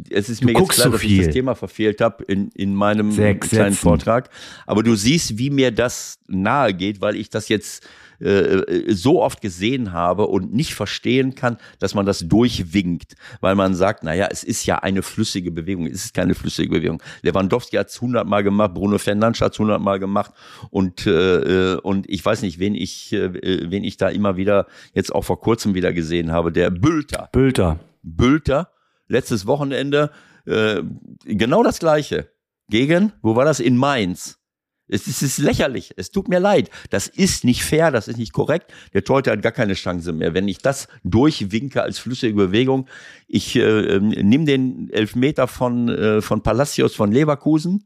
es ist du mir jetzt klar, so dass ich das Thema verfehlt habe in, in meinem Sechs kleinen Sätzen. Vortrag. Aber du siehst, wie mir das nahe geht, weil ich das jetzt äh, so oft gesehen habe und nicht verstehen kann, dass man das durchwinkt, weil man sagt, naja, es ist ja eine flüssige Bewegung, es ist keine flüssige Bewegung. Lewandowski hat es hundertmal gemacht, Bruno Fernandes hat es hundertmal gemacht und, äh, und ich weiß nicht, wen ich, äh, wen ich da immer wieder jetzt auch vor kurzem wieder gesehen habe, der Bülter. Bülter. Bülter, letztes Wochenende, äh, genau das gleiche. Gegen, wo war das? In Mainz. Es ist, es ist lächerlich. Es tut mir leid. Das ist nicht fair. Das ist nicht korrekt. Der Torhüter hat gar keine Chance mehr. Wenn ich das durchwinke als flüssige Bewegung, ich äh, nehme den Elfmeter von, äh, von Palacios von Leverkusen.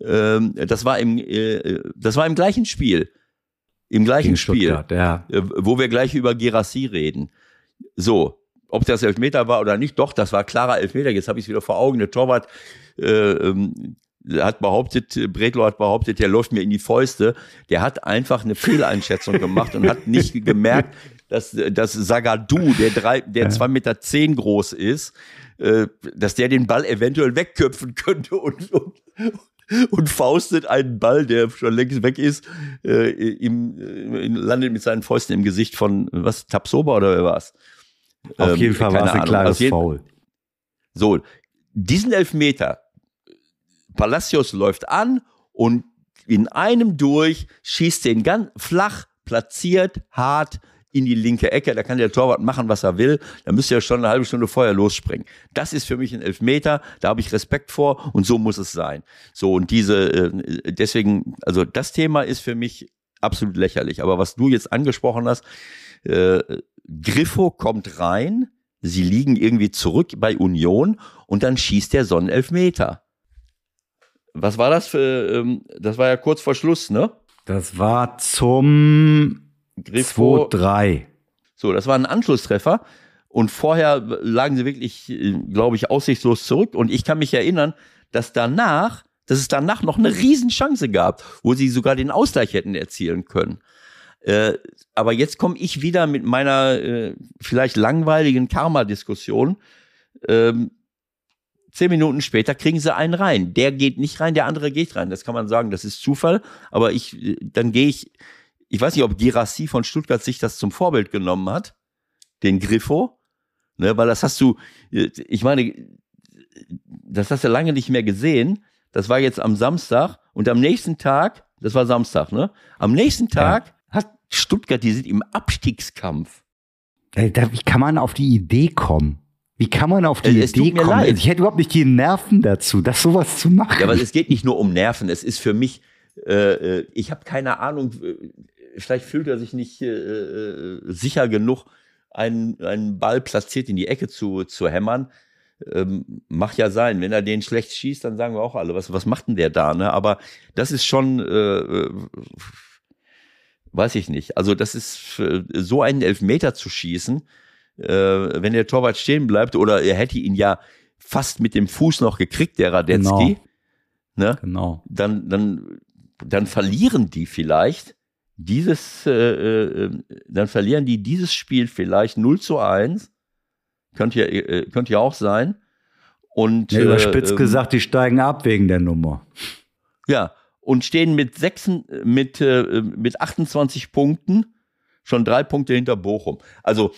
Ähm, das war im, äh, das war im gleichen Spiel. Im gleichen Spiel. Ja. Äh, wo wir gleich über Gerassi reden. So. Ob das Elfmeter war oder nicht, doch, das war klarer Elfmeter. Jetzt habe ich es wieder vor Augen. Der Torwart äh, ähm, hat behauptet, Bredlo hat behauptet, der läuft mir in die Fäuste. Der hat einfach eine Fehleinschätzung gemacht und hat nicht (laughs) gemerkt, dass, dass Sagadu, der drei, der zwei Meter zehn groß ist, äh, dass der den Ball eventuell wegköpfen könnte und, und, und faustet einen Ball, der schon längst weg ist, äh, im, äh, landet mit seinen Fäusten im Gesicht von, was, Tapsoba oder wer war's? Auf ähm, jeden Fall war es ein klares Foul. So, diesen Elfmeter, Palacios läuft an und in einem durch schießt den ganz flach, platziert, hart in die linke Ecke, da kann der Torwart machen, was er will, da müsste er schon eine halbe Stunde vorher losspringen. Das ist für mich ein Elfmeter, da habe ich Respekt vor und so muss es sein. So und diese, äh, deswegen, also das Thema ist für mich absolut lächerlich. Aber was du jetzt angesprochen hast, äh, Griffo kommt rein, sie liegen irgendwie zurück bei Union und dann schießt der so einen Elfmeter. Was war das für, ähm, das war ja kurz vor Schluss, ne? Das war zum Griffo. 2-3. So, das war ein Anschlusstreffer. Und vorher lagen sie wirklich, glaube ich, aussichtslos zurück. Und ich kann mich erinnern, dass danach, dass es danach noch eine Riesenchance gab, wo sie sogar den Ausgleich hätten erzielen können. Äh, aber jetzt komme ich wieder mit meiner äh, vielleicht langweiligen Karma-Diskussion. Ähm, zehn Minuten später kriegen sie einen rein. Der geht nicht rein, der andere geht rein. Das kann man sagen, das ist Zufall. Aber ich, äh, dann gehe ich, ich weiß nicht, ob Girassi von Stuttgart sich das zum Vorbild genommen hat, den Griffo, ne, weil das hast du, äh, ich meine, das hast du lange nicht mehr gesehen. Das war jetzt am Samstag und am nächsten Tag, das war Samstag, ne? Am nächsten Tag ja. hat Stuttgart, die sind im Abstiegskampf. Wie kann man auf die Idee kommen? Wie kann man auf die es Idee kommen? leid. Ich hätte überhaupt nicht die Nerven dazu, das sowas zu machen. Ja, aber es geht nicht nur um Nerven. Es ist für mich, äh, äh ich habe keine Ahnung, vielleicht fühlt er sich nicht äh, äh, sicher genug, einen, einen Ball platziert in die Ecke zu, zu hämmern. Ähm, macht ja sein. Wenn er den schlecht schießt, dann sagen wir auch alle, was, was macht denn der da? Ne? Aber das ist schon, äh, weiß ich nicht. Also das ist so einen Elfmeter zu schießen, äh, wenn der Torwart stehen bleibt oder er hätte ihn ja fast mit dem Fuß noch gekriegt, der Radetzky, genau. ne? genau. dann, dann, dann verlieren die vielleicht dieses, äh, äh, dann verlieren die dieses Spiel vielleicht 0 zu 1. Könnte ja, äh, könnte ja auch sein. Und, ja, überspitzt äh, gesagt, die steigen ab wegen der Nummer. Ja, und stehen mit, sechs, mit, äh, mit 28 Punkten schon drei Punkte hinter Bochum. Also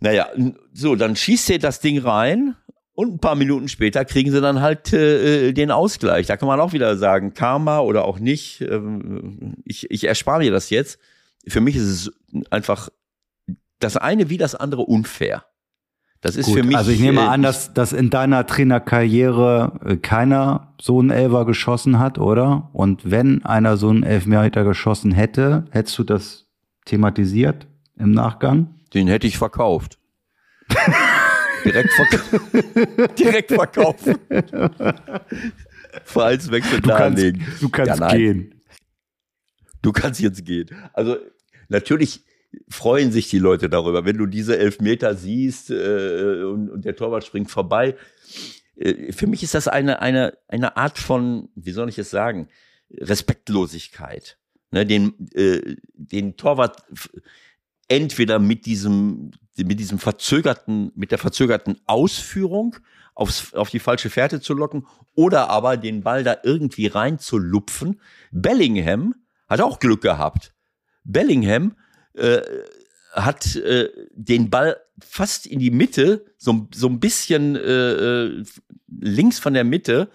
naja, so, dann schießt er das Ding rein und ein paar Minuten später kriegen sie dann halt äh, den Ausgleich. Da kann man auch wieder sagen, Karma oder auch nicht. Ähm, ich, ich erspare mir das jetzt. Für mich ist es einfach das eine wie das andere unfair. Das ist Gut, für mich. Also ich nehme äh, an, dass, dass in deiner Trainerkarriere äh, keiner so einen Elfer geschossen hat, oder? Und wenn einer so einen Elfmeter geschossen hätte, hättest du das thematisiert im Nachgang? Den hätte ich verkauft. (laughs) Direkt, verk (laughs) Direkt verkaufen. Vereinswechsel du darlegen. Kannst, du kannst ja, gehen. Du kannst jetzt gehen. Also natürlich freuen sich die Leute darüber, wenn du diese Elfmeter siehst äh, und, und, der Torwart springt vorbei. Äh, für mich ist das eine, eine, eine Art von, wie soll ich es sagen, Respektlosigkeit. Ne, den, äh, den Torwart entweder mit diesem, mit diesem verzögerten, mit der verzögerten Ausführung aufs, auf die falsche Fährte zu locken oder aber den Ball da irgendwie reinzulupfen. Bellingham hat auch Glück gehabt. Bellingham äh, hat äh, den Ball fast in die Mitte, so, so ein bisschen äh, äh links von der Mitte,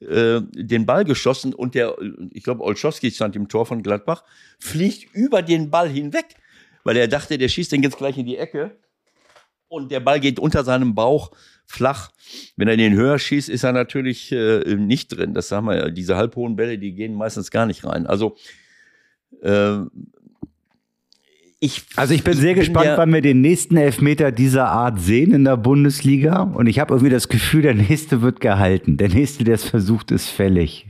äh, den Ball geschossen und der, ich glaube, Olszowski stand im Tor von Gladbach, fliegt über den Ball hinweg weil er dachte, der schießt den jetzt gleich in die Ecke und der Ball geht unter seinem Bauch flach. Wenn er den höher schießt, ist er natürlich äh, nicht drin. Das sagen wir ja, diese halbhohen Bälle, die gehen meistens gar nicht rein. Also äh, ich, also ich bin sehr bin gespannt, wann wir den nächsten Elfmeter dieser Art sehen in der Bundesliga. Und ich habe irgendwie das Gefühl, der nächste wird gehalten. Der nächste, der es versucht, ist fällig.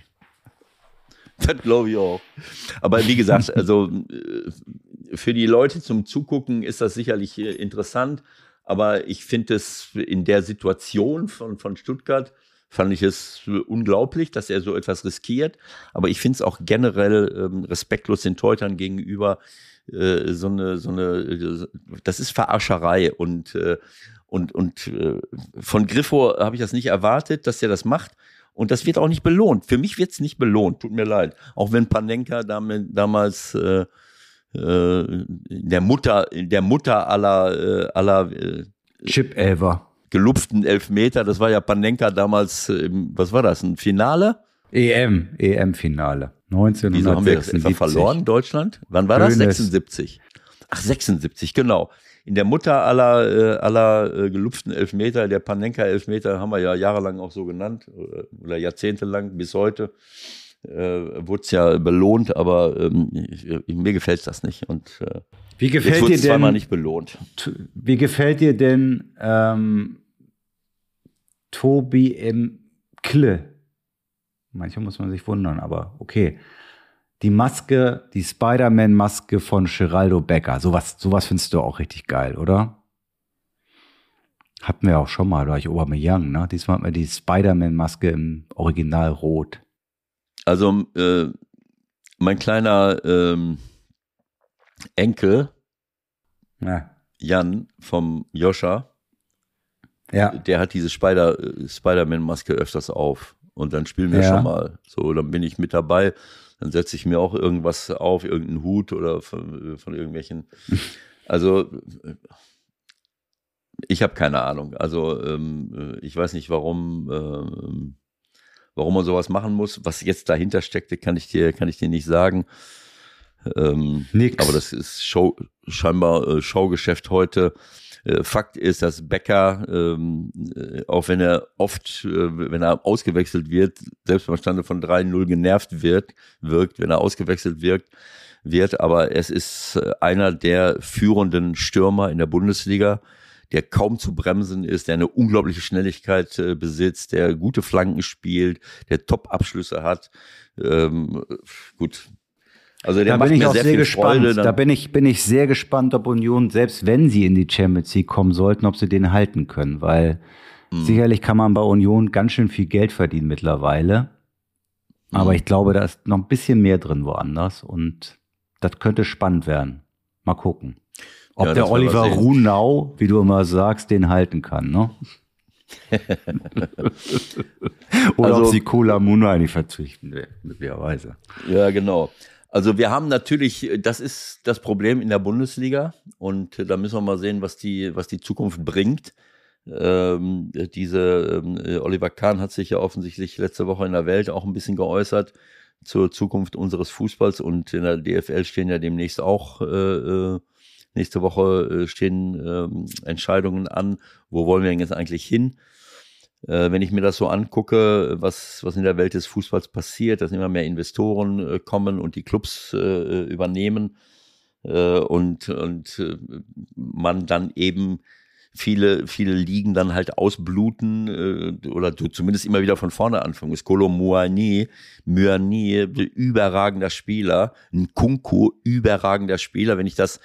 Das glaube ich auch. Aber wie gesagt, also äh, für die Leute zum Zugucken ist das sicherlich äh, interessant. Aber ich finde es in der Situation von, von Stuttgart, fand ich es unglaublich, dass er so etwas riskiert. Aber ich finde es auch generell ähm, respektlos den Teutern gegenüber. Äh, so eine, so eine, das ist Verarscherei und, äh, und, und äh, von Griffo habe ich das nicht erwartet, dass er das macht. Und das wird auch nicht belohnt. Für mich wird es nicht belohnt, tut mir leid. Auch wenn Panenka damit, damals äh, äh, der Mutter, der Mutter aller, äh, aller äh, Chip Elver. gelupften Elfmeter, das war ja Panenka damals, im, was war das, ein Finale? EM, EM-Finale. 1976. Wieso haben wir das etwa verloren, Deutschland? Wann war das? 76. ach 76, genau. In der Mutter aller, äh, aller äh, gelupften Elfmeter, der Panenka-Elfmeter, haben wir ja jahrelang auch so genannt, oder, oder jahrzehntelang bis heute, äh, wurde es ja belohnt, aber ähm, ich, mir gefällt das nicht. Und äh, wie gefällt dir denn, zweimal nicht belohnt. Wie gefällt dir denn ähm, Tobi im Kle? Manchmal muss man sich wundern, aber okay die Maske, die Spider-Man-Maske von Geraldo Becker. Sowas, sowas findest du auch richtig geil, oder? Hatten wir auch schon mal, da ich Young, ne? Diesmal hat man die Spider-Man-Maske im Original rot. Also, äh, mein kleiner ähm, Enkel, ja. Jan vom Joscha, ja. der hat diese Spider, Spider-Man-Maske öfters auf. Und dann spielen wir ja. schon mal. So, dann bin ich mit dabei dann setze ich mir auch irgendwas auf, irgendeinen Hut oder von, von irgendwelchen. (laughs) Also ich habe keine Ahnung. Also ähm, ich weiß nicht, warum, ähm, warum man sowas machen muss. Was jetzt dahinter steckte, kann ich dir, kann ich dir nicht sagen. Ähm, Nix. Aber das ist Show, scheinbar äh, Showgeschäft heute. Äh, Fakt ist, dass Becker, ähm, äh, auch wenn er oft, wenn er ausgewechselt wird, selbst beim Stande von 3-0 genervt wird, wirkt, wenn er ausgewechselt wirkt, wird, aber es ist einer der führenden Stürmer in der Bundesliga, der kaum zu bremsen ist, der eine unglaubliche Schnelligkeit äh, besitzt, der gute Flanken spielt, der Top-Abschlüsse hat. Ähm, gut, also der da bin ich auch sehr, sehr gespannt. Freude, da bin ich, bin ich sehr gespannt, ob Union, selbst wenn sie in die Champions League kommen sollten, ob sie den halten können, weil mhm. sicherlich kann man bei Union ganz schön viel Geld verdienen mittlerweile. Aber mhm. ich glaube, da ist noch ein bisschen mehr drin woanders und das könnte spannend werden. Mal gucken. Ob ja, der Oliver Runau, wie du immer sagst, den halten kann, ne? (laughs) Oder also, ob sie Cola Muna nicht verzichten, möglicherweise. Ja, genau. Also wir haben natürlich, das ist das Problem in der Bundesliga und da müssen wir mal sehen, was die, was die Zukunft bringt. Ähm, diese ähm, Oliver Kahn hat sich ja offensichtlich letzte Woche in der Welt auch ein bisschen geäußert zur Zukunft unseres Fußballs und in der DFL stehen ja demnächst auch äh, äh nächste Woche äh, stehen äh, Entscheidungen an, wo wollen wir denn jetzt eigentlich hin? Äh, wenn ich mir das so angucke, was, was in der Welt des Fußballs passiert, dass immer mehr Investoren äh, kommen und die Clubs übernehmen und, und man dann eben viele, viele Ligen dann halt ausbluten oder zumindest immer wieder von vorne anfangen musst. Kolo Muani, Muani, überragender Spieler, ein Kunku, überragender Spieler. Wenn ich das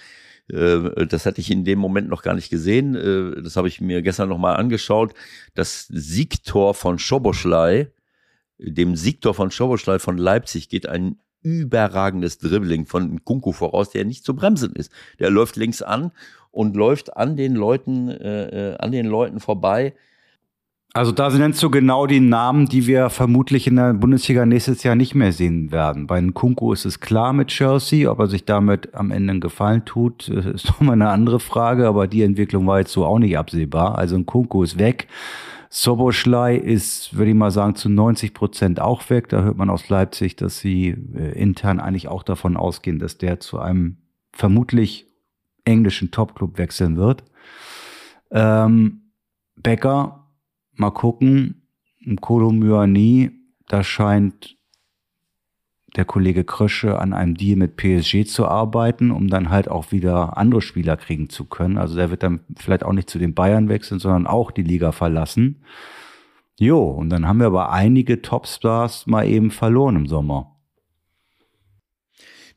das hatte ich in dem Moment noch gar nicht gesehen. Äh, das habe ich mir gestern nochmal angeschaut. Das Siegtor von Schoboschlei, dem Siegtor von Schoboschlei von Leipzig geht ein überragendes Dribbling von Kunku voraus, der nicht zu bremsen ist. Der läuft links an und läuft an den Leuten, äh, äh an den Leuten vorbei also da nennst du genau die Namen, die wir vermutlich in der Bundesliga nächstes Jahr nicht mehr sehen werden. Bei Nkunku ist es klar mit Chelsea, ob er sich damit am Ende einen Gefallen tut, (laughs) ist nochmal eine andere Frage, aber die Entwicklung war jetzt so auch nicht absehbar. Also Nkunku ist weg. Soboschlei ist, würde ich mal sagen, zu 90 Prozent auch weg. Da hört man aus Leipzig, dass sie äh, intern eigentlich auch davon ausgehen, dass der zu einem vermutlich englischen Topclub wechseln wird. Ähm, Becker mal gucken. Kolomyani, da scheint der Kollege Krösche an einem Deal mit PSG zu arbeiten, um dann halt auch wieder andere Spieler kriegen zu können. Also der wird dann vielleicht auch nicht zu den Bayern wechseln, sondern auch die Liga verlassen. Jo, und dann haben wir aber einige Topstars mal eben verloren im Sommer.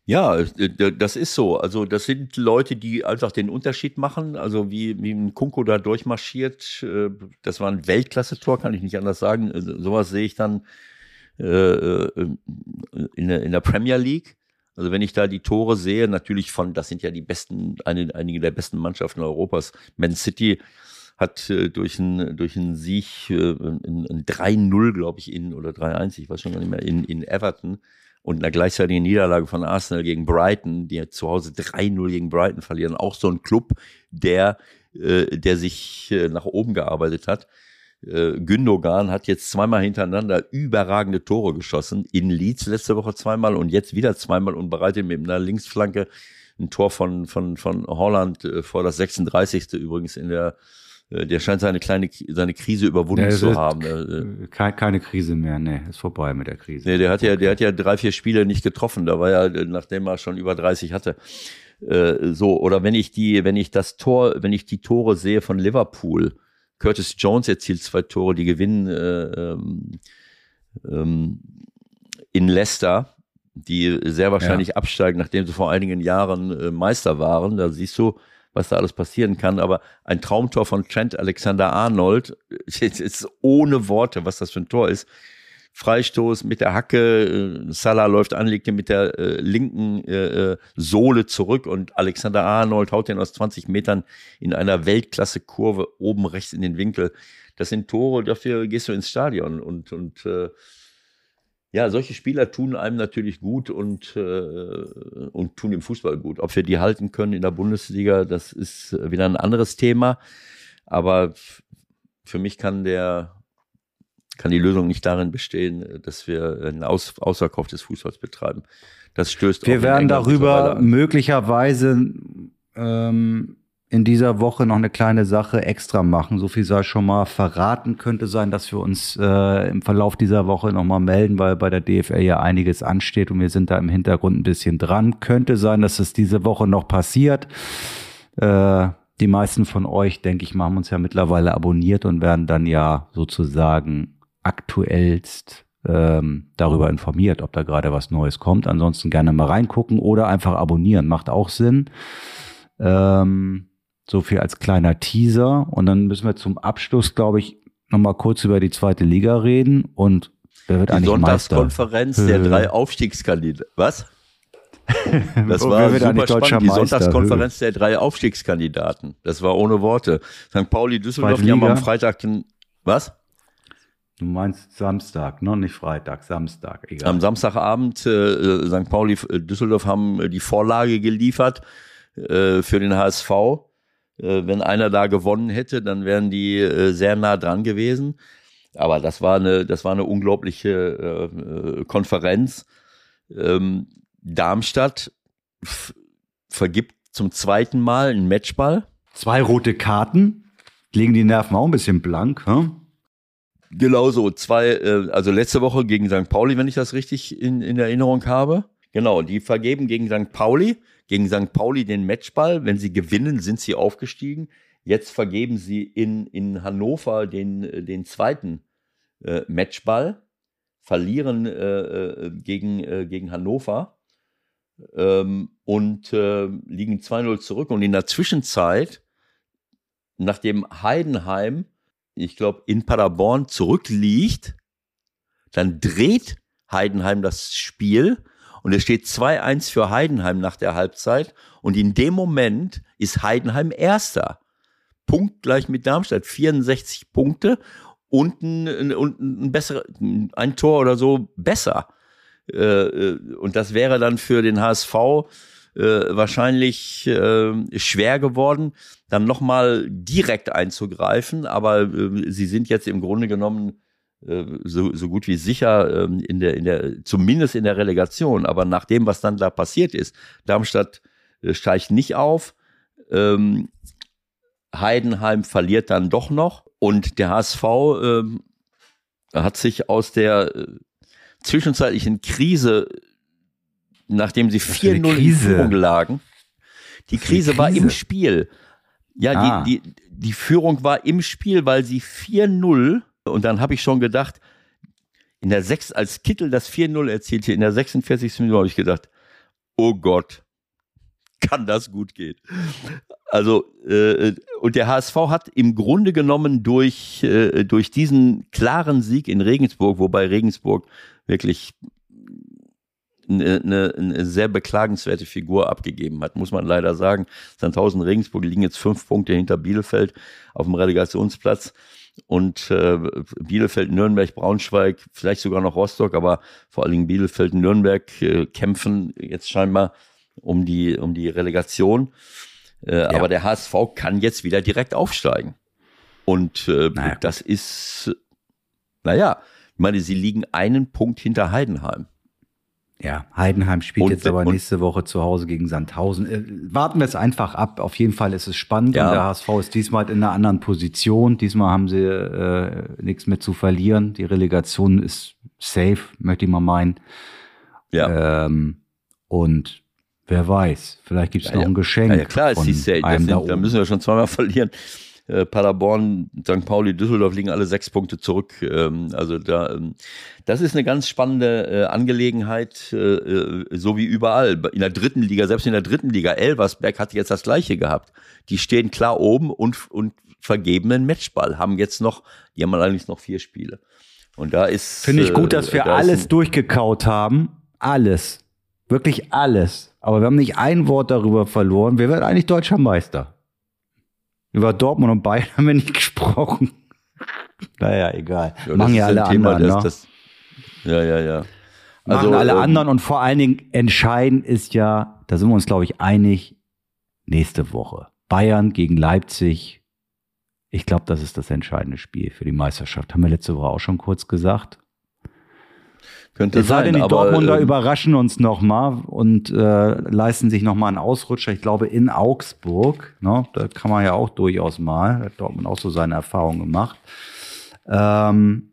Ja, äh, das ist so. Also das sind Leute, die einfach den Unterschied machen. Also wie, wie ein Kunko da durchmarschiert, äh, das war ein Weltklasse-Tor, kann ich nicht anders sagen. Äh, sowas sehe ich dann in der, in der Premier League. Also wenn ich da die Tore sehe, natürlich von, das sind ja die besten, einige der besten Mannschaften Europas. Man City hat äh, durch einen durch einen Sieg, äh, ein, ein 3-0, glaube ich, in oder 3-1, ich weiß schon gar nicht mehr, in, in Everton und einer gleichzeitigen Niederlage von Arsenal gegen Brighton, die zu Hause 3-0 gegen Brighton verlieren. Auch so ein Club, der, äh, der sich äh, nach oben gearbeitet hat. Äh, Gündogan hat jetzt zweimal hintereinander überragende Tore geschossen. In Leeds letzte Woche zweimal und jetzt wieder zweimal und bereitet mit einer Linksflanke ein Tor von, von, von Holland äh, vor das 36. übrigens in der der scheint seine kleine seine Krise überwunden Der zu haben. Äh, Keine, keine Krise mehr, nee, ist vorbei mit der Krise. Nee, der hat ja, der hat ja drei, vier Spiele nicht getroffen. Da war ja, äh, nachdem er schon über 30 hatte. Äh, so, oder wenn ich die, wenn ich das Tor, wenn ich die Tore sehe von Liverpool, Curtis Jones erzielt zwei Tore, die gewinnen äh, ähm, ähm, in Leicester, die sehr wahrscheinlich absteigen, nachdem sie vor einigen Jahren äh, Meister waren. Da siehst du, was da alles passieren kann. Aber ein Traumtor von Trent Alexander-Arnold (laughs) es ist ohne Worte, was das für ein Tor ist. Freistoß mit der Hacke, äh, Salah läuft an, legt ihn mit der äh, linken äh, äh, Sohle zurück und Alexander Arnold haut den aus 20 Metern in einer Weltklasse-Kurve oben rechts in den Winkel. Das sind Tore, dafür gehst du ins Stadion und, und äh, ja, solche Spieler tun einem natürlich gut und, äh, und tun dem Fußball gut. Ob wir die halten können in der Bundesliga, das ist wieder ein anderes Thema. Aber für mich kann der, kann die Lösung nicht darin bestehen, dass wir einen Aus, Ausverkauf des Fußballs betreiben. Das stößt Wir werden darüber möglicherweise ähm, in dieser Woche noch eine kleine Sache extra machen. So viel sei schon mal verraten. Könnte sein, dass wir uns äh, im Verlauf dieser Woche noch mal melden, weil bei der DFL ja einiges ansteht und wir sind da im Hintergrund ein bisschen dran. Könnte sein, dass es diese Woche noch passiert. Äh, die meisten von euch, denke ich haben uns ja mittlerweile abonniert und werden dann ja sozusagen aktuellst ähm, darüber informiert, ob da gerade was Neues kommt. Ansonsten gerne mal reingucken oder einfach abonnieren, macht auch Sinn. Ähm, so viel als kleiner Teaser. Und dann müssen wir zum Abschluss, glaube ich, noch mal kurz über die zweite Liga reden. Und wer wird Die eigentlich Meister? Sonntagskonferenz der drei Aufstiegskandidaten. Was? (laughs) Das Oh, war super spannend. Die? Sonntagskonferenz der drei Aufstiegskandidaten. Das war ohne Worte. St. Pauli, Düsseldorf, die haben am Freitag den, was? Du meinst Samstag, ne? Nicht Freitag, Samstag, egal. Am Samstagabend äh, St. Pauli, Düsseldorf haben die Vorlage geliefert äh, für den HSV. Äh, wenn einer da gewonnen hätte, dann wären die äh, sehr nah dran gewesen. Aber das war eine, das war eine unglaubliche äh, Konferenz. Ähm, Darmstadt vergibt zum zweiten Mal einen Matchball. Zwei rote Karten. Legen die Nerven auch ein bisschen blank, hm? Genauso, zwei, äh, also letzte Woche gegen St. Pauli, wenn ich das richtig in, in Erinnerung habe. Genau, die vergeben gegen St. Pauli, gegen St. Pauli den Matchball. Wenn sie gewinnen, sind sie aufgestiegen. Jetzt vergeben sie in, in Hannover den, äh, den zweiten äh, Matchball, verlieren äh, äh, gegen, äh, gegen Hannover ähm, und äh, liegen 2-0 zurück. Und in der Zwischenzeit, nachdem Heidenheim ich glaube, in Paderborn zurückliegt, dann dreht Heidenheim das Spiel und es steht 2-1 für Heidenheim nach der Halbzeit und in dem Moment ist Heidenheim Erster. Punktgleich mit Darmstadt, 64 Punkte und ein, und ein, besser, ein Tor oder so besser. Äh, äh, Und das wäre dann für den HSV äh, wahrscheinlich schwer geworden, dann nochmal direkt einzugreifen. Aber sie sind jetzt im Grunde genommen so, so gut wie sicher ähm, in der, in der, zumindest in der Relegation. Aber nach dem, was dann da passiert ist, Darmstadt äh, steigt nicht auf. Ähm, Heidenheim verliert dann doch noch und der HSV ähm, hat sich aus der äh, zwischenzeitlichen Krise, nachdem sie für eine 4-0 in Krise? Führung lagen, die eine Krise war im Krise? Spiel. Ja, Ah. die, die, die Führung war im Spiel, weil sie 4-0 und dann habe ich schon gedacht, in der sechs, als Kittel das 4-0 erzielte, in der 46. Minute habe ich gedacht, oh Gott, kann das gut gehen. Also, äh, und der HSV hat im Grunde genommen durch, äh, durch diesen klaren Sieg in Regensburg, wobei Regensburg wirklich eine, eine, eine sehr beklagenswerte Figur abgegeben hat, muss man leider sagen. Sandhausen Regensburg liegen jetzt fünf Punkte hinter Bielefeld auf dem Relegationsplatz. Und äh, Bielefeld, Nürnberg, Braunschweig, vielleicht sogar noch Rostock, aber vor allen Dingen Bielefeld und Nürnberg äh, kämpfen jetzt scheinbar um die, um die Relegation. Äh, Aber der HSV kann jetzt wieder direkt aufsteigen. Und äh, Naja, das ist, naja, ich meine, sie liegen einen Punkt hinter Heidenheim. Ja, Heidenheim spielt Und- jetzt aber nächste Woche zu Hause gegen Sandhausen. Äh, warten wir es einfach ab. Auf jeden Fall ist es spannend Ja. und der HSV ist diesmal in einer anderen Position. Diesmal haben sie äh, nichts mehr zu verlieren. Die Relegation ist safe, möchte ich mal meinen. Ja. Ähm, und wer weiß, vielleicht gibt es noch ein Geschenk. Ja, ja klar, ist die safe. Da da müssen wir schon zweimal (laughs) verlieren. Äh, Paderborn, St. Pauli, Düsseldorf liegen alle sechs Punkte zurück. Ähm, also da, ähm, das ist eine ganz spannende äh, Angelegenheit, äh, äh, so wie überall. In der dritten Liga, selbst in der dritten Liga, Elversberg hat jetzt das Gleiche gehabt. Die stehen klar oben und, und vergeben einen Matchball, haben jetzt noch, die haben allerdings noch vier Spiele. Und da ist. Finde ich gut, dass äh, wir da alles durchgekaut haben. Alles. Wirklich alles. Aber wir haben nicht ein Wort darüber verloren. Wir werden eigentlich deutscher Meister. Über Dortmund und Bayern (laughs) haben wir nicht gesprochen. naja, egal. Ja, Machen ja alle Thema, anderen. ne? das- ja, ja, ja. Machen alle ähm, anderen und vor allen Dingen entscheidend ist ja, da sind wir uns, glaube ich, einig, nächste Woche. Bayern gegen Leipzig. Ich glaube, das ist das entscheidende Spiel für die Meisterschaft. Haben wir letzte Woche auch schon kurz gesagt. Könnte Es sei denn, sein, die aber, Dortmunder ähm, überraschen uns nochmal und äh, leisten sich nochmal einen Ausrutscher. Ich glaube, in Augsburg, ne, da kann man ja auch durchaus mal, hat Dortmund auch so seine Erfahrungen gemacht. Ähm,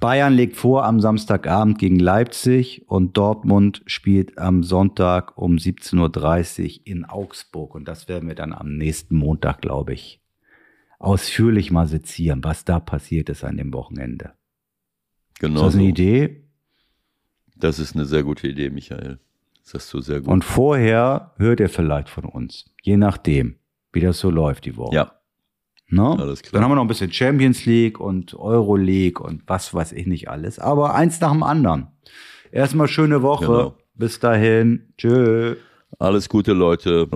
Bayern legt vor am Samstagabend gegen Leipzig und Dortmund spielt am Sonntag um 17.30 Uhr in Augsburg. Und das werden wir dann am nächsten Montag, glaube ich, ausführlich mal sezieren, was da passiert ist an dem Wochenende. Genau ist das eine. Idee? Das ist eine sehr gute Idee, Michael. Das hast du sehr gut. Und vorher hört ihr vielleicht von uns. Je nachdem, wie das so läuft die Woche. ja, Ne? alles klar. Dann haben wir noch ein bisschen Champions League und Euro League und was weiß ich nicht alles. Aber eins nach dem anderen. Erstmal schöne Woche. Genau. Bis dahin. Tschö. alles Gute, Leute.